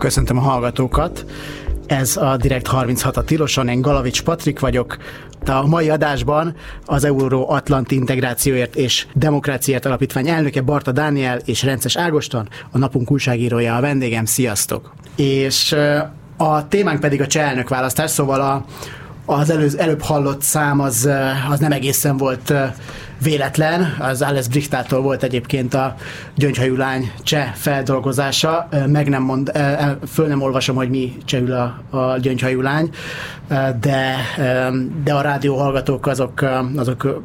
Köszöntöm a hallgatókat. Ez a Direkt 36 a Tiloson, én Galavics Patrik vagyok. A mai adásban az Euró-Atlanti Integrációért és Demokráciát Alapítvány elnöke Barta Dániel és Rences Ágoston, a napunk újságírója a vendégem. Sziasztok! És a témánk pedig a cseh választás, szóval a, az előz, előbb hallott szám az, az nem egészen volt véletlen. Az Alice Brichtától volt egyébként a Gyöngyhajú lány cseh feldolgozása. Meg nem mond, föl nem olvasom, hogy mi csehül a, a Gyöngyhajú lány, de, de a rádió hallgatók azok, azok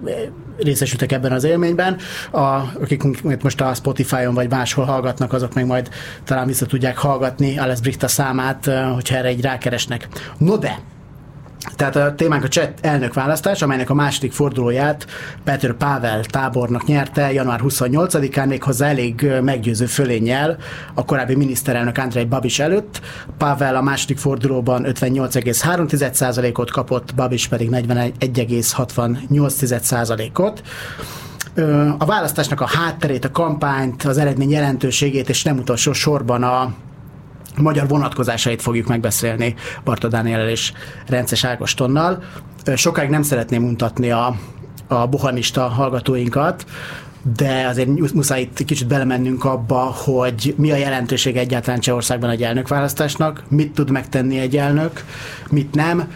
részesültek ebben az élményben. A, akik most a Spotify-on vagy máshol hallgatnak, azok meg majd talán vissza tudják hallgatni Alice Brichta számát, hogyha erre egy rákeresnek. No de, tehát a témánk a cseh elnökválasztás, amelynek a második fordulóját Petr Pavel tábornak nyerte január 28-án, méghozzá elég meggyőző fölénnyel a korábbi miniszterelnök Andrei Babis előtt. Pavel a második fordulóban 58,3%-ot kapott, Babis pedig 41,68%-ot a választásnak a hátterét, a kampányt, az eredmény jelentőségét, és nem utolsó sorban a, magyar vonatkozásait fogjuk megbeszélni Barta Dániel és Rences Ágostonnal. Sokáig nem szeretném mutatni a, a buhanista hallgatóinkat, de azért muszáj itt kicsit belemennünk abba, hogy mi a jelentőség egyáltalán Csehországban egy elnökválasztásnak, mit tud megtenni egy elnök, mit nem.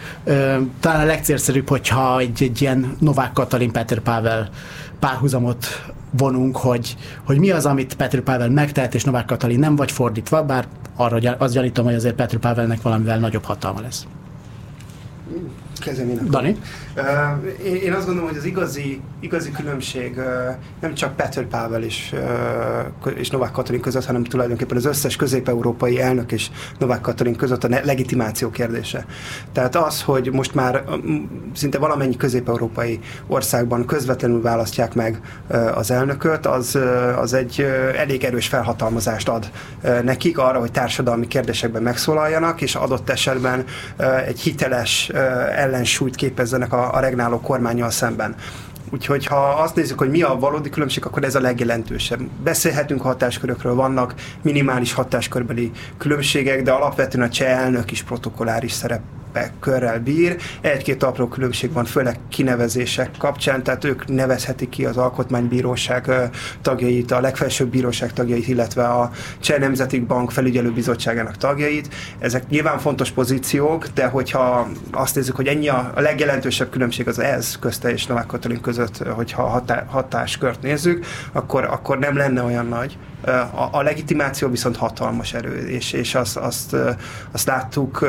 Talán a legcélszerűbb, hogyha egy, egy ilyen Novák Katalin Peter Pavel párhuzamot vonunk, hogy, hogy mi az, amit Petr Pavel megtehet, és Novák Katalin nem, vagy fordítva, bár arra azt gyanítom, hogy azért Petr Pavelnek valamivel nagyobb hatalma lesz. Kezdem én Dani? Én, azt gondolom, hogy az igazi, igazi különbség nem csak Petr Pavel és, és Novák Katalin között, hanem tulajdonképpen az összes közép-európai elnök és Novák Katalin között a legitimáció kérdése. Tehát az, hogy most már szinte valamennyi közép-európai országban közvetlenül választják meg az elnököt, az, az egy elég erős felhatalmazást ad nekik arra, hogy társadalmi kérdésekben megszólaljanak, és adott esetben egy hiteles ellensúlyt képezzenek a, a regnáló kormányjal szemben. Úgyhogy ha azt nézzük, hogy mi a valódi különbség, akkor ez a legjelentősebb. Beszélhetünk hatáskörökről, vannak minimális hatáskörbeli különbségek, de alapvetően a cseh elnök is protokoláris szerep körrel bír. Egy-két apró különbség van, főleg kinevezések kapcsán, tehát ők nevezhetik ki az alkotmánybíróság tagjait, a legfelsőbb bíróság tagjait, illetve a Cseh Nemzeti Bank felügyelőbizottságának tagjait. Ezek nyilván fontos pozíciók, de hogyha azt nézzük, hogy ennyi a, a legjelentősebb különbség az ez közte és Novák Katalin között, hogyha hatá, hatáskört nézzük, akkor, akkor nem lenne olyan nagy. A, a legitimáció viszont hatalmas erő, és, és azt, azt, azt láttuk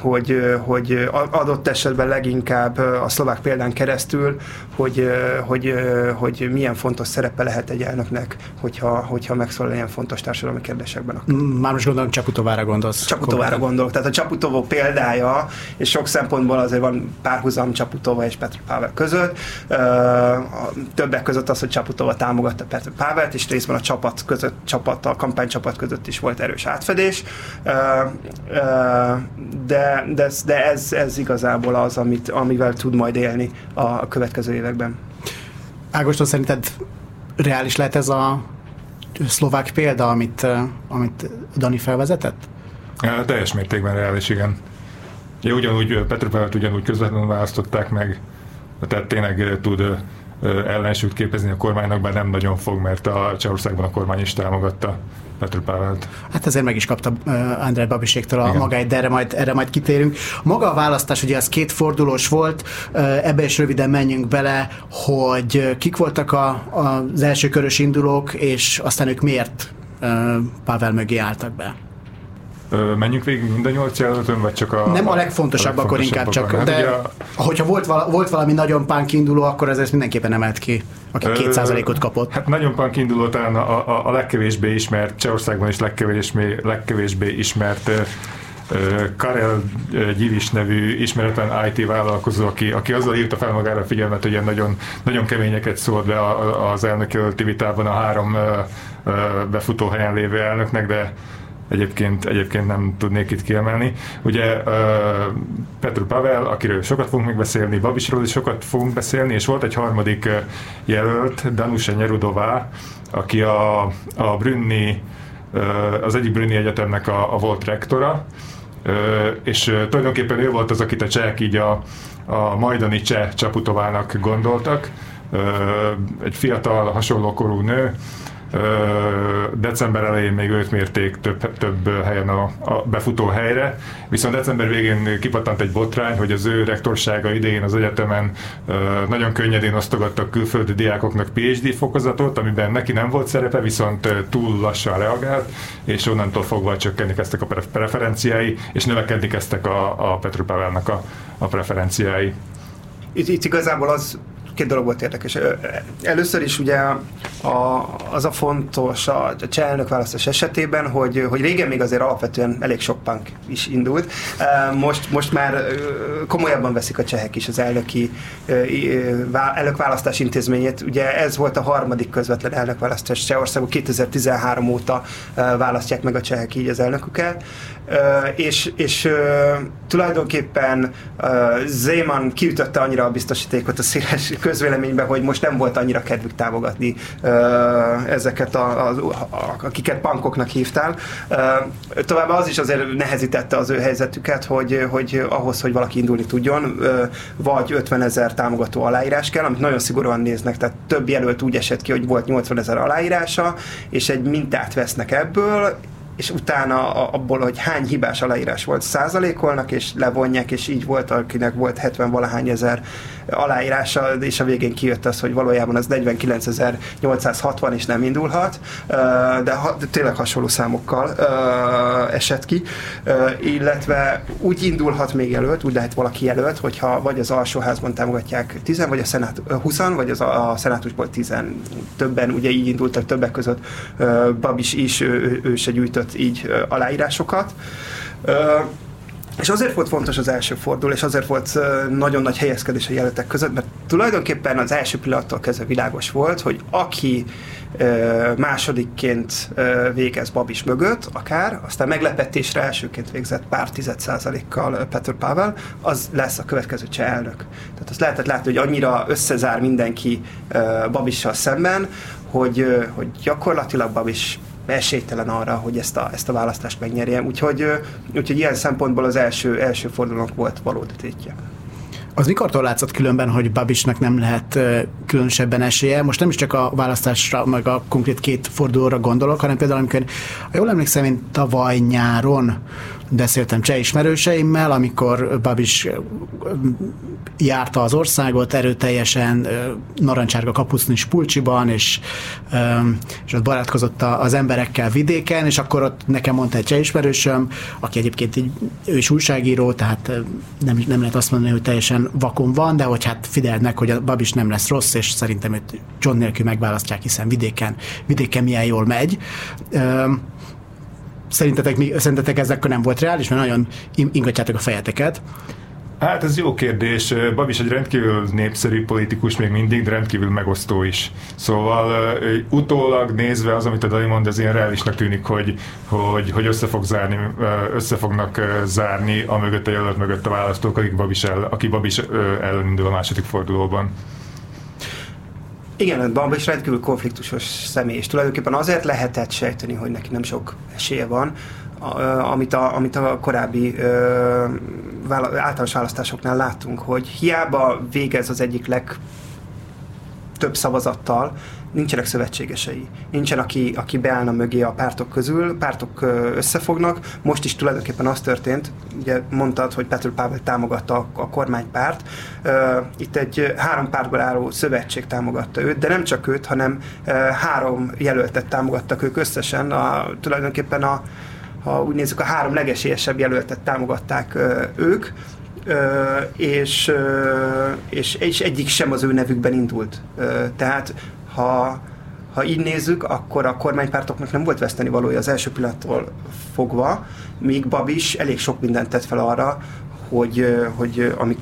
hogy, hogy adott esetben leginkább a szlovák példán keresztül, hogy, hogy, hogy milyen fontos szerepe lehet egy elnöknek, hogyha, hogyha megszólal ilyen fontos társadalmi kérdésekben. Már most gondolom Csaputovára gondolsz. Csaputovára gondolok. Tehát a Csaputovó példája, és sok szempontból azért van párhuzam Csaputova és Petr Pável között. Többek között az, hogy Csaputova támogatta Petr Pávelt, és részben a csapat között, csapat, a kampánycsapat között is volt erős átfedés. De de, de ez, ez igazából az, amit, amivel tud majd élni a következő években. Ágoston, szerinted reális lehet ez a szlovák példa, amit, amit Dani felvezetett? Ja, teljes mértékben reális, igen. Ja, ugyanúgy Petr Pavet ugyanúgy közvetlenül választották meg, tehát tényleg tud ellensúlyt képezni a kormánynak, bár nem nagyon fog, mert a Csehországban a kormány is támogatta Petr Pávelt. Hát ezért meg is kapta uh, Andrei Babiséktől a Igen. magáit, de erre majd, erre majd kitérünk. Maga a választás ugye az két fordulós volt, uh, ebbe is röviden menjünk bele, hogy kik voltak a, a, az első körös indulók, és aztán ők miért uh, Pavel mögé álltak be. Menjünk végig mind a nyolc jelöltön, vagy csak a... Nem a legfontosabb, a akkor inkább csak, hát de a... hogyha volt, vala, volt valami nagyon punk induló, akkor ez ezt mindenképpen emelt ki, aki két százalékot kapott. Hát nagyon punk induló talán a, a, a legkevésbé ismert, Csehországban is legkevésbé, legkevésbé ismert Karel Gyilis nevű ismeretlen IT vállalkozó, aki, aki azzal írta fel magára a figyelmet, hogy ilyen nagyon, nagyon keményeket szólt be az elnök vitában a három befutó helyen lévő elnöknek, de egyébként, egyébként nem tudnék itt kiemelni. Ugye Petru Pavel, akiről sokat fogunk még beszélni, Babisról is sokat fogunk beszélni, és volt egy harmadik jelölt, Danusa Nyerudová, aki a, a Brünni az egyik Brünni Egyetemnek a, a volt rektora, és tulajdonképpen ő volt az, akit a csehek így a, a majdani cseh Csaputovának gondoltak, egy fiatal, hasonlókorú nő, december elején még őt mérték több, több helyen a, a befutó helyre, viszont december végén kipattant egy botrány, hogy az ő rektorsága idején az egyetemen nagyon könnyedén osztogattak külföldi diákoknak PhD fokozatot, amiben neki nem volt szerepe, viszont túl lassan reagált, és onnantól fogva csökkenni kezdtek a preferenciái, és növekedni kezdtek a, a Petru Pavelnak a, a preferenciái. Itt, itt igazából az két dolog volt érdekes. Először is ugye a, az a fontos a, cseh választás esetében, hogy, hogy régen még azért alapvetően elég sok punk is indult. Most, most már komolyabban veszik a csehek is az elnöki elnökválasztás intézményét. Ugye ez volt a harmadik közvetlen elnökválasztás Csehországban, 2013 óta választják meg a csehek így az elnöküket és, és tulajdonképpen Zéman kiütötte annyira a biztosítékot a széles közvéleményben, hogy most nem volt annyira kedvük támogatni ezeket, a, a, a, akiket pankoknak hívtál. Továbbá az is azért nehezítette az ő helyzetüket, hogy, hogy ahhoz, hogy valaki indulni tudjon, vagy 50 ezer támogató aláírás kell, amit nagyon szigorúan néznek, tehát több jelölt úgy esett ki, hogy volt 80 ezer aláírása, és egy mintát vesznek ebből, és utána abból, hogy hány hibás aláírás volt, százalékolnak, és levonják, és így volt, akinek volt 70 valahány ezer aláírása, és a végén kijött az, hogy valójában az 49.860 is nem indulhat, de, ha, tényleg hasonló számokkal esett ki, illetve úgy indulhat még jelölt, úgy lehet valaki jelölt, hogyha vagy az alsóházban támogatják 10 vagy a szenát, 20 vagy az a, a szenátusból 10 többen, ugye így indultak többek között Babis is, ő, ő se gyűjtött így aláírásokat. És azért volt fontos az első forduló, és azért volt nagyon nagy helyezkedés a jelöltek között, mert tulajdonképpen az első pillanattól kezdve világos volt, hogy aki másodikként végez Babis mögött, akár, aztán meglepetésre elsőként végzett pár tized százalékkal Petr Pavel, az lesz a következő cseh elnök. Tehát azt lehetett látni, hogy annyira összezár mindenki Babissal szemben, hogy, hogy gyakorlatilag Babis esélytelen arra, hogy ezt a, ezt a választást megnyerje. Úgyhogy, úgyhogy ilyen szempontból az első, első fordulónak volt valódi tétje. Az mikortól látszott különben, hogy Babisnak nem lehet különösebben esélye? Most nem is csak a választásra, meg a konkrét két fordulóra gondolok, hanem például amikor, ha jól emlékszem, én tavaly nyáron beszéltem cseh ismerőseimmel, amikor Babis járta az országot erőteljesen narancsárga kapucni Spulcsiban, és, és ott barátkozott az emberekkel vidéken, és akkor ott nekem mondta egy cseh ismerősöm, aki egyébként így, ő is újságíró, tehát nem, nem lehet azt mondani, hogy teljesen vakon van, de hogy hát figyelnek, hogy a Babis nem lesz rossz, és szerintem őt John nélkül megválasztják, hiszen vidéken, vidéken milyen jól megy. Szerintetek, szerintetek ez akkor nem volt reális, mert nagyon ingatjátok a fejeteket. Hát ez jó kérdés. Babis egy rendkívül népszerű politikus még mindig, de rendkívül megosztó is. Szóval utólag nézve az, amit a Dani mond, ez ilyen reálisnak tűnik, hogy, hogy, hogy össze, fog zárni, össze fognak zárni a mögött a jelölt mögött a választók, akik Babis el, aki Babis ellen indul a második fordulóban. Igen, Bamba is rendkívül konfliktusos személy, és tulajdonképpen azért lehetett sejteni, hogy neki nem sok esélye van, amit a, amit a korábbi ö, általános választásoknál láttunk, hogy hiába végez az egyik legtöbb szavazattal, nincsenek szövetségesei. Nincsen, aki, aki beállna mögé a pártok közül, pártok összefognak. Most is tulajdonképpen az történt, ugye mondtad, hogy Petr Pavel támogatta a, kormánypárt. Itt egy három pártból álló szövetség támogatta őt, de nem csak őt, hanem három jelöltet támogattak ők összesen. A, tulajdonképpen a, ha úgy nézzük, a három legesélyesebb jelöltet támogatták ők, és, és, és egyik sem az ő nevükben indult. Tehát ha, ha így nézzük, akkor a kormánypártoknak nem volt veszteni valója az első pillanattól fogva, míg Babis elég sok mindent tett fel arra, hogy, hogy, amik,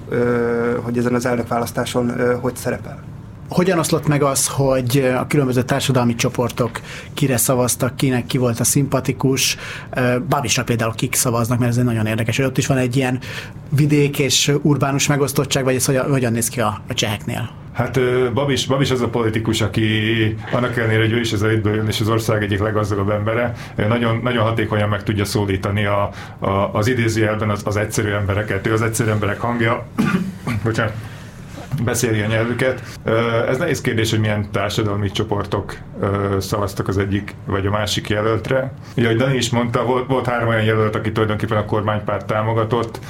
hogy ezen az elnökválasztáson hogy szerepel. Hogyan oszlott meg az, hogy a különböző társadalmi csoportok kire szavaztak, kinek ki volt a szimpatikus? Babisra például kik szavaznak, mert ez egy nagyon érdekes, hogy ott is van egy ilyen vidék és urbánus megosztottság, vagy ez hogyan, hogyan néz ki a, a cseheknél? Hát Babis, Babis az a politikus, aki annak ellenére, hogy ő is az elitből jön, és az ország egyik leggazdagabb embere, nagyon, nagyon hatékonyan meg tudja szólítani a, a, az idézőjelben az, az egyszerű embereket. Ő az egyszerű emberek hangja. Bocsánat beszéli a nyelvüket. Ez nehéz kérdés, hogy milyen társadalmi csoportok szavaztak az egyik vagy a másik jelöltre. Ugye, ahogy Dani is mondta, volt, volt három olyan jelölt, aki tulajdonképpen a kormánypárt támogatott,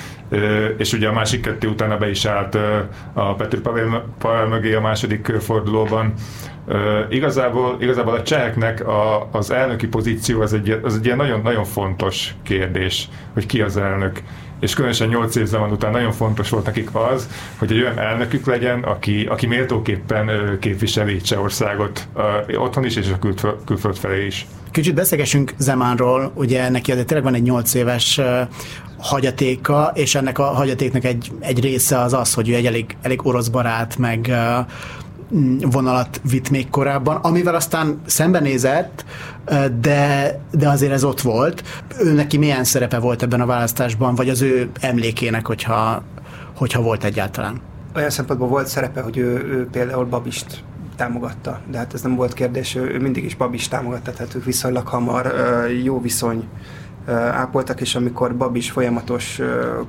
és ugye a másik kettő utána be is állt a Petr Pavel, mögé a második fordulóban. Igazából, igazából a cseheknek a, az elnöki pozíció az egy, az egy ilyen nagyon, nagyon fontos kérdés, hogy ki az elnök és különösen 8 év zaman után nagyon fontos volt nekik az, hogy egy olyan elnökük legyen, aki, aki méltóképpen képviseli Csehországot otthon is, és a külföld, külföld felé is. Kicsit beszélgessünk Zemánról, ugye neki azért tényleg van egy 8 éves hagyatéka, és ennek a hagyatéknak egy, egy része az az, hogy ő egy elég, elég orosz barát, meg vonalat vitt még korábban, amivel aztán szembenézett, de, de azért ez ott volt. Ő neki milyen szerepe volt ebben a választásban, vagy az ő emlékének, hogyha, hogyha volt egyáltalán? Olyan szempontból volt szerepe, hogy ő, ő például Babist támogatta, de hát ez nem volt kérdés, ő, ő mindig is Babist támogatta, tehát ők viszonylag hamar jó viszony ápoltak, és amikor Babis folyamatos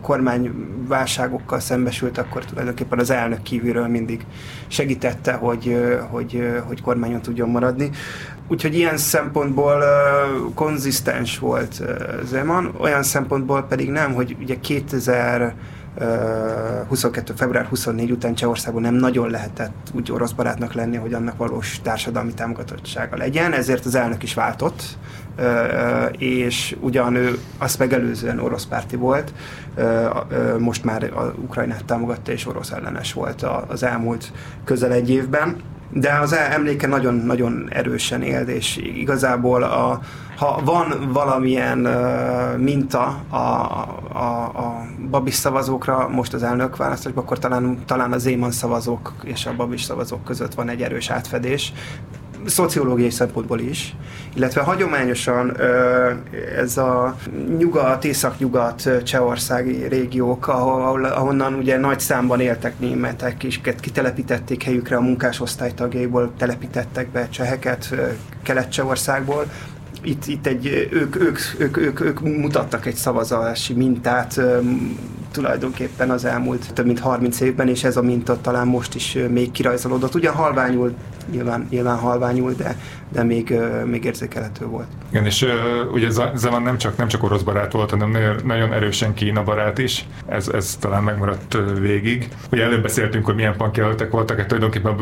kormányválságokkal szembesült, akkor tulajdonképpen az elnök kívülről mindig segítette, hogy, hogy, hogy kormányon tudjon maradni. Úgyhogy ilyen szempontból uh, konzisztens volt Zeman, olyan szempontból pedig nem, hogy ugye 2000 22. február 24 után Csehországon nem nagyon lehetett úgy orosz barátnak lenni, hogy annak valós társadalmi támogatottsága legyen, ezért az elnök is váltott, és ugyan ő azt megelőzően orosz párti volt, most már a Ukrajnát támogatta és orosz ellenes volt az elmúlt közel egy évben de az emléke nagyon-nagyon erősen él, és igazából a, ha van valamilyen uh, minta a, a, a babis szavazókra most az elnök választásban, akkor talán, talán az Zéman szavazók és a babis szavazók között van egy erős átfedés, szociológiai szempontból is, illetve hagyományosan ez a nyugat, észak-nyugat csehországi régiók, ahol, ahonnan ugye nagy számban éltek németek, és kitelepítették helyükre a munkásosztály tagjaiból, telepítettek be cseheket Kelet-Csehországból, itt, itt egy, ők, ők, ők, ők, ők mutattak egy szavazási mintát tulajdonképpen az elmúlt több mint 30 évben, és ez a minta talán most is még kirajzolódott. Ugyan halványul, nyilván, nyilván halványul, de, de még, még érzékelhető volt. Igen, és ugye Zeman nem csak, nem csak orosz barát volt, hanem nagyon erősen Kína barát is. Ez, ez talán megmaradt végig. Ugye előbb beszéltünk, hogy milyen punk jelöltek voltak, hát tulajdonképpen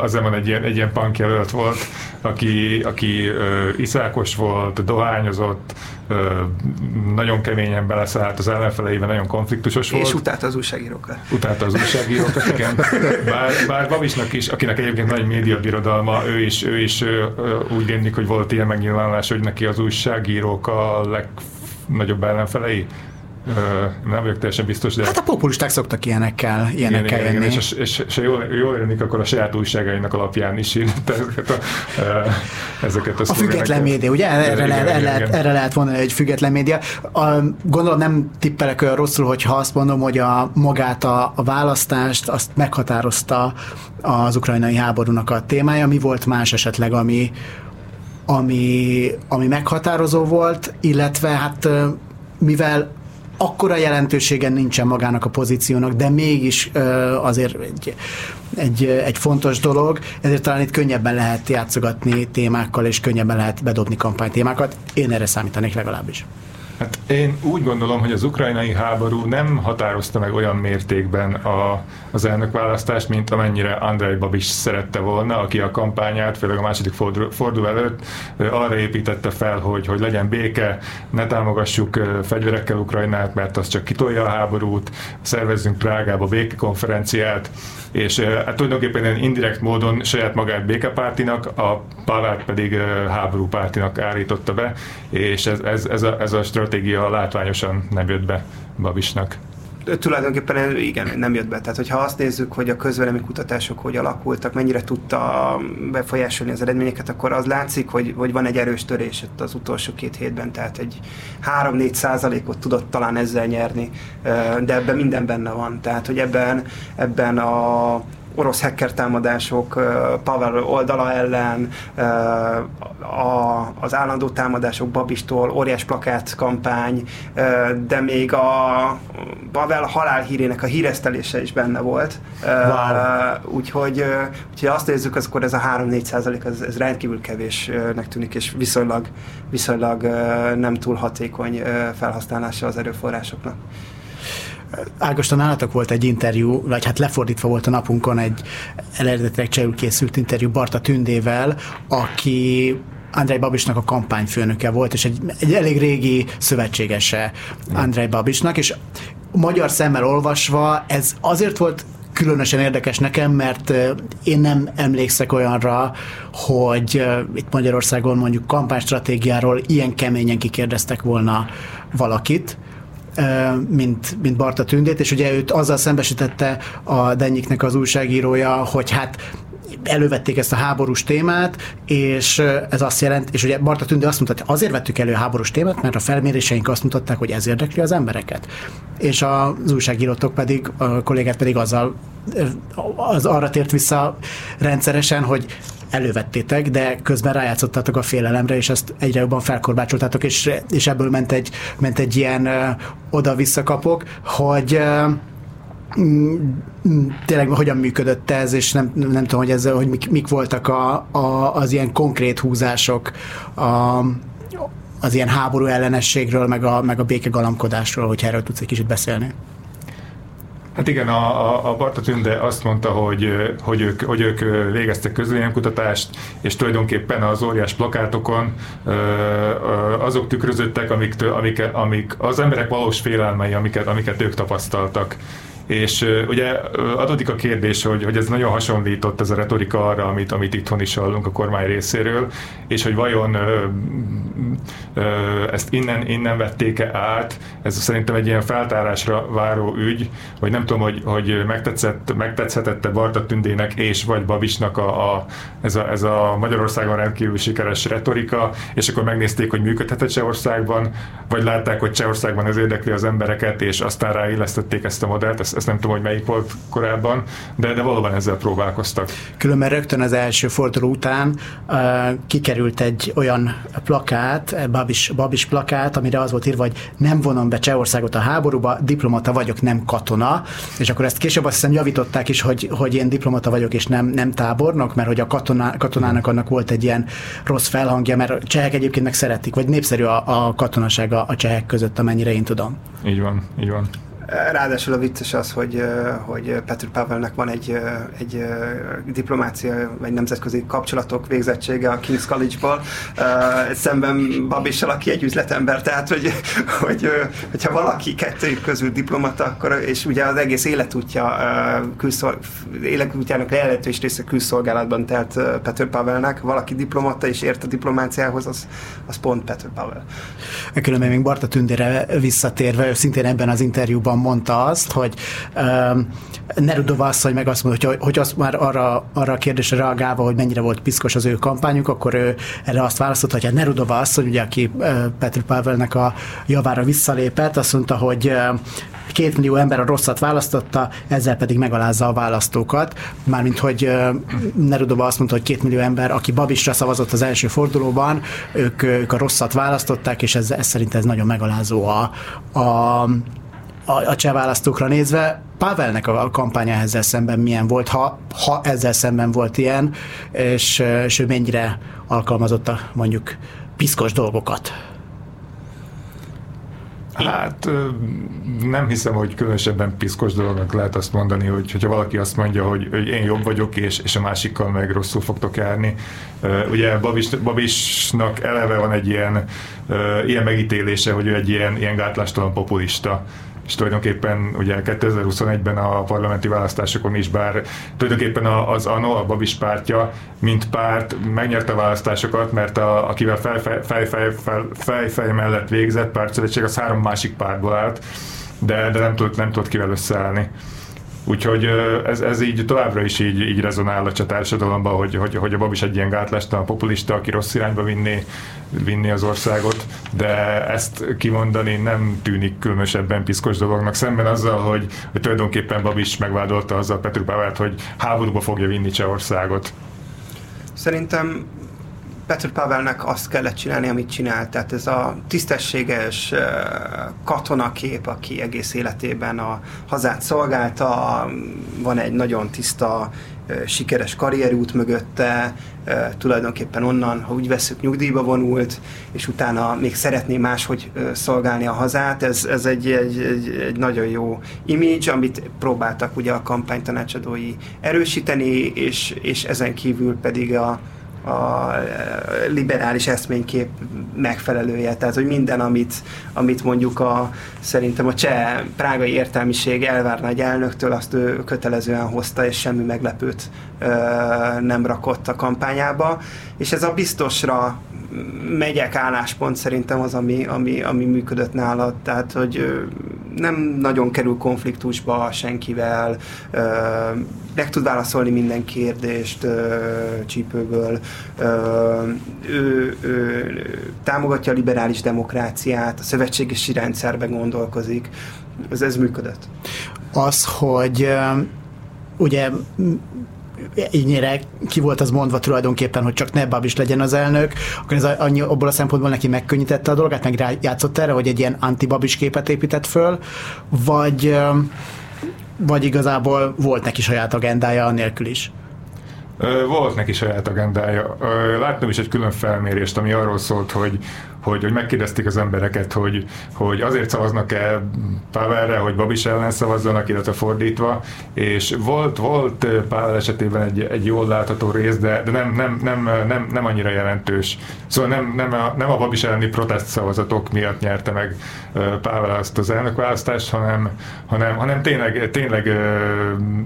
az Zeman egy ilyen, egy ilyen punk jelölt volt, aki, aki iszákos volt, dohányozott, nagyon keményen beleszállt az ellenfeleiben, nagyon konfliktusos volt. És utálta az újságírókat. Utálta az újságírókat, igen. Bár, bár Babisnak is, akinek egyébként nagy médiabirodalma, ő is, ő is úgy rémlik, hogy volt ilyen megnyilvánulás, hogy neki az újságírók a legnagyobb ellenfelei. Nem vagyok teljesen biztos, de... Hát a populisták szoktak ilyenekkel, ilyenekkel igen, jönni. Igen, és, és, és, jól, jól érnik, akkor a saját újságainak alapján is írta ezeket a, ezeket a A független média, ugye? Erre, igen, lehet, igen, lehet, erre lehet mondani, hogy független média. A, gondolom nem tippelek olyan rosszul, hogyha azt mondom, hogy a magát a, a választást azt meghatározta az ukrajnai háborúnak a témája. Mi volt más esetleg, ami, ami, ami meghatározó volt, illetve hát mivel akkora jelentősége nincsen magának a pozíciónak, de mégis azért egy, egy, egy fontos dolog, ezért talán itt könnyebben lehet játszogatni témákkal, és könnyebben lehet bedobni kampánytémákat. Én erre számítanék legalábbis. Hát én úgy gondolom, hogy az ukrajnai háború nem határozta meg olyan mértékben a, az elnökválasztást, mint amennyire Andrei Babis szerette volna, aki a kampányát, főleg a második forduló, előtt arra építette fel, hogy, hogy legyen béke, ne támogassuk fegyverekkel Ukrajnát, mert az csak kitolja a háborút, szervezzünk Prágába békekonferenciát, és hát tulajdonképpen indirekt módon saját magát békepártinak, a Pavát pedig háborúpártinak állította be, és ez, ez, ez, a, ez a látványosan nem jött be Babisnak tulajdonképpen igen, nem jött be. Tehát, hogyha azt nézzük, hogy a közvelemi kutatások hogy alakultak, mennyire tudta befolyásolni az eredményeket, akkor az látszik, hogy, hogy van egy erős törés ott az utolsó két hétben, tehát egy 3-4 százalékot tudott talán ezzel nyerni, de ebben minden benne van. Tehát, hogy ebben, ebben a orosz hacker támadások, Pavel oldala ellen, a, az állandó támadások Babistól, óriás plakát kampány, de még a Pavel halálhírének a híresztelése is benne volt. Wow. Úgyhogy, úgyhogy azt nézzük, akkor ez a 3-4 százalék, ez, ez rendkívül kevésnek tűnik, és viszonylag, viszonylag nem túl hatékony felhasználása az erőforrásoknak. Ágoston, nálatok volt egy interjú, vagy hát lefordítva volt a napunkon egy eredetileg csehül készült interjú Barta Tündével, aki Andrei Babisnak a kampányfőnöke volt, és egy, egy elég régi szövetségese Andrei Babisnak, és magyar szemmel olvasva ez azért volt különösen érdekes nekem, mert én nem emlékszek olyanra, hogy itt Magyarországon mondjuk kampánystratégiáról ilyen keményen kikérdeztek volna valakit, mint, mint Barta Tündét, és ugye őt azzal szembesítette a Dennyiknek az újságírója, hogy hát elővették ezt a háborús témát, és ez azt jelent, és ugye Barta Tündé azt hogy azért vettük elő a háborús témát, mert a felméréseink azt mutatták, hogy ez érdekli az embereket. És az újságírótok pedig, a kollégát pedig azzal az arra tért vissza rendszeresen, hogy elővettétek, de közben rájátszottatok a félelemre, és ezt egyre jobban felkorbácsoltátok, és, és ebből ment egy, ment egy ilyen uh, oda-visszakapok, hogy uh, tényleg hogyan működött ez, és nem, nem tudom, hogy, ezzel, hogy mik, mik voltak a, a, az ilyen konkrét húzások a, az ilyen háború ellenességről, meg a, meg a békegalamkodásról, hogy erről tudsz egy kicsit beszélni. Hát igen, a, a, Barta Tünde azt mondta, hogy, hogy, ők, hogy ők végeztek közvéleménykutatást, és tulajdonképpen az óriás plakátokon azok tükrözöttek, amik, amik, amik az emberek valós félelmei, amiket, amiket ők tapasztaltak. És ugye adódik a kérdés, hogy, hogy ez nagyon hasonlított ez a retorika arra, amit, amit itthon is hallunk a kormány részéről, és hogy vajon ö, ö, ezt innen, innen vették-e át, ez szerintem egy ilyen feltárásra váró ügy, hogy nem tudom, hogy, hogy megtetszett, megtetszhetette Barta Tündének és vagy Babisnak a, a, ez, a, ez a Magyarországon rendkívül sikeres retorika, és akkor megnézték, hogy működhetett Csehországban, vagy látták, hogy Csehországban ez érdekli az embereket, és aztán ráillesztették ezt a modellt, ezt, ezt nem tudom, hogy melyik volt korábban, de, de valóban ezzel próbálkoztak. Különben rögtön az első forduló után uh, kikerült egy olyan plakát, Babis, Babis plakát, amire az volt írva, hogy nem vonom be Csehországot a háborúba, diplomata vagyok, nem katona, és akkor ezt később azt hiszem javították is, hogy, hogy én diplomata vagyok, és nem, nem tábornok, mert hogy a katona, katonának annak volt egy ilyen rossz felhangja, mert a csehek egyébként meg szeretik, vagy népszerű a, a katonasága a csehek között, amennyire én tudom. Így van, így van. Ráadásul a vicces az, hogy, hogy Petr Pavelnek van egy, egy diplomácia, vagy nemzetközi kapcsolatok végzettsége a King's College-ból, szemben Babissal, aki egy üzletember, tehát hogy, hogy hogyha valaki kettőjük közül diplomata, akkor, és ugye az egész életútja külszol, életútjának lehetős része külszolgálatban telt Petr Pavelnek, valaki diplomata és ért a diplomáciához, az, az pont Petr Pavel. Különben még Barta Tündére visszatérve, szintén ebben az interjúban mondta azt, hogy um, Nerudova asszony meg azt mondta, hogy, hogy azt már arra, arra a kérdésre reagálva, hogy mennyire volt piszkos az ő kampányuk, akkor ő erre azt válaszolt, hogy a Nerudova asszony, ugye, aki uh, Petr Pavelnek a javára visszalépett, azt mondta, hogy uh, két millió ember a rosszat választotta, ezzel pedig megalázza a választókat. Mármint, hogy uh, Nerudova azt mondta, hogy két millió ember, aki Babisra szavazott az első fordulóban, ők, ők a rosszat választották, és ez, ez szerint ez nagyon megalázó a, a a, a cseh választókra nézve, Pavelnek a kampánya ezzel szemben milyen volt, ha, ha ezzel szemben volt ilyen, és, és ő mennyire alkalmazotta mondjuk piszkos dolgokat? Hát nem hiszem, hogy különösebben piszkos dolognak lehet azt mondani, hogy hogyha valaki azt mondja, hogy, hogy én jobb vagyok, és, és a másikkal meg rosszul fogtok járni. Ugye Babis, Babisnak eleve van egy ilyen, ilyen megítélése, hogy ő egy ilyen, ilyen gátlástalan populista és tulajdonképpen ugye 2021-ben a parlamenti választásokon is, bár tulajdonképpen az ANO, a Babis pártja, mint párt megnyerte a választásokat, mert a, akivel fejfej fej, fej, fej, fej, fej mellett végzett pártszövetség, az három másik pártból állt, de, de nem tudott, nem tudott kivel összeállni. Úgyhogy ez, ez így továbbra is így, így rezonál a társadalomban, hogy, hogy, hogy a Babis egy ilyen gátlástalan populista, aki rossz irányba vinni, vinni az országot, de ezt kimondani nem tűnik különösebben piszkos dolognak, szemben azzal, hogy, hogy tulajdonképpen Babis megvádolta azzal Petru Pavelt, hogy háborúba fogja vinni Csehországot. Szerintem Petr Pavelnek azt kellett csinálni, amit csinált. Tehát ez a tisztességes katonakép, aki egész életében a hazát szolgálta, van egy nagyon tiszta, sikeres karrierút mögötte, tulajdonképpen onnan, ha úgy veszük, nyugdíjba vonult, és utána még szeretné máshogy szolgálni a hazát. Ez, ez egy, egy, egy, egy nagyon jó image, amit próbáltak ugye a kampánytanácsadói erősíteni, és, és ezen kívül pedig a, a liberális eszménykép megfelelője. Tehát, hogy minden, amit, amit mondjuk a, szerintem a cseh prágai értelmiség elvárna egy elnöktől, azt ő kötelezően hozta, és semmi meglepőt ö, nem rakott a kampányába. És ez a biztosra megyek álláspont szerintem az, ami, ami, ami működött nála. Tehát, hogy nem nagyon kerül konfliktusba senkivel, meg tud válaszolni minden kérdést csípőből. Ő, ő támogatja a liberális demokráciát, a szövetségesi rendszerbe gondolkozik. Ez, ez működött. Az, hogy ugye ígynyire ki volt az mondva tulajdonképpen, hogy csak ne Babis legyen az elnök, akkor ez annyi, abból a szempontból neki megkönnyítette a dolgát, meg játszott erre, hogy egy ilyen anti-Babis képet épített föl, vagy, vagy igazából volt neki saját agendája annélkül is? Volt neki saját agendája. Láttam is egy külön felmérést, ami arról szólt, hogy hogy, hogy megkérdezték az embereket, hogy, hogy azért szavaznak-e Pavelre, hogy Babis ellen szavazzanak, illetve fordítva, és volt, volt Pavel esetében egy, egy jól látható rész, de, de nem, nem, nem, nem, nem annyira jelentős. Szóval nem, nem, a, nem a Babis elleni protest szavazatok miatt nyerte meg Pavel azt az elnökválasztást, hanem, hanem, hanem tényleg, tényleg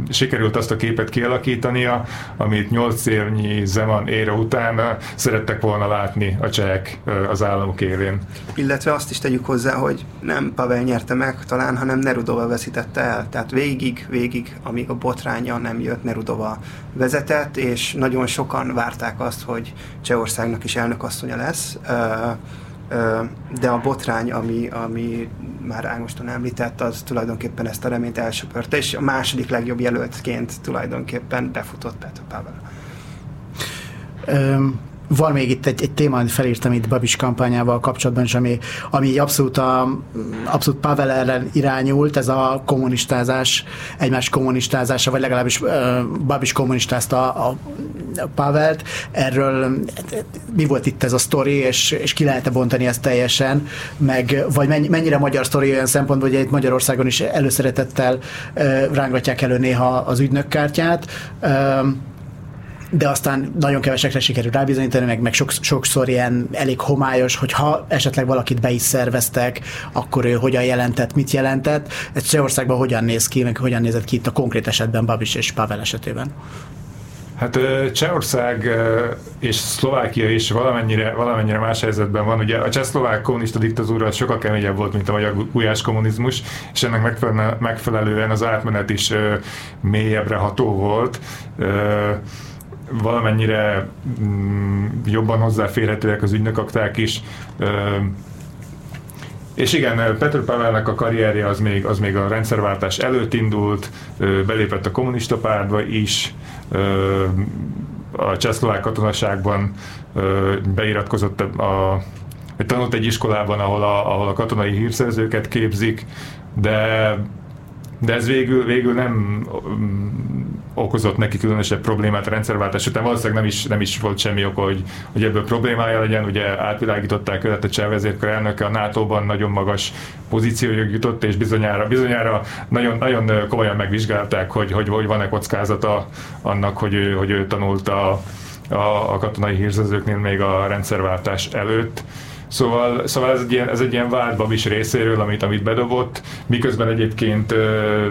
sikerült azt a képet kialakítania, amit nyolc évnyi Zeman ére után szerettek volna látni a csehek az állam államok élén. Illetve azt is tegyük hozzá, hogy nem Pavel nyerte meg talán, hanem Nerudova veszítette el. Tehát végig, végig, amíg a botránya nem jött, Nerudova vezetett, és nagyon sokan várták azt, hogy Csehországnak is elnökasszonya lesz. De a botrány, ami, ami már Ágoston említett, az tulajdonképpen ezt a reményt elsöpörte, és a második legjobb jelöltként tulajdonképpen befutott Petr Pavel. Um van még itt egy, egy téma, amit felírtam itt Babis kampányával kapcsolatban, és ami, ami abszolút, a, abszolút Pavel ellen irányult, ez a kommunistázás, egymás kommunistázása, vagy legalábbis uh, Babis kommunistázta a, a Pavelt. Erről mi volt itt ez a sztori, és, és ki lehet bontani ezt teljesen, meg vagy mennyire magyar sztori olyan szempontból, hogy itt Magyarországon is előszeretettel uh, rángatják elő néha az ügynökkártyát. Uh, de aztán nagyon kevesekre sikerül rábizonyítani, meg, meg sok, sokszor ilyen elég homályos, hogy ha esetleg valakit be is szerveztek, akkor ő hogyan jelentett, mit jelentett. Ez Csehországban hogyan néz ki, meg hogyan nézett ki itt a konkrét esetben Babis és Pavel esetében? Hát Csehország és Szlovákia is valamennyire, valamennyire más helyzetben van. Ugye a csehszlovák kommunista diktatúra sokkal keményebb volt, mint a magyar gulyás kommunizmus, és ennek megfelelően az átmenet is mélyebbre ható volt valamennyire mm, jobban hozzáférhetőek az ügynökakták is. És igen, Petr Pavelnek a karrierje az még, az még a rendszerváltás előtt indult, belépett a kommunista pártba is, a csehszlovák katonaságban beiratkozott a, tanult egy iskolában, ahol a, ahol a katonai hírszerzőket képzik, de de ez végül, végül nem okozott neki különösebb problémát a rendszerváltás után. Valószínűleg nem is, nem is volt semmi oka, hogy, hogy ebből problémája legyen. Ugye átvilágították őt a cseh vezérkar elnöke a NATO-ban nagyon magas pozícióig jutott, és bizonyára, bizonyára nagyon, nagyon komolyan megvizsgálták, hogy, hogy, hogy van-e kockázata annak, hogy ő, hogy ő tanult a, a, katonai hírszerzőknél még a rendszerváltás előtt Szóval, szóval ez, egy ilyen, ez egy ilyen vált Babis részéről, amit, amit bedobott, miközben egyébként ö,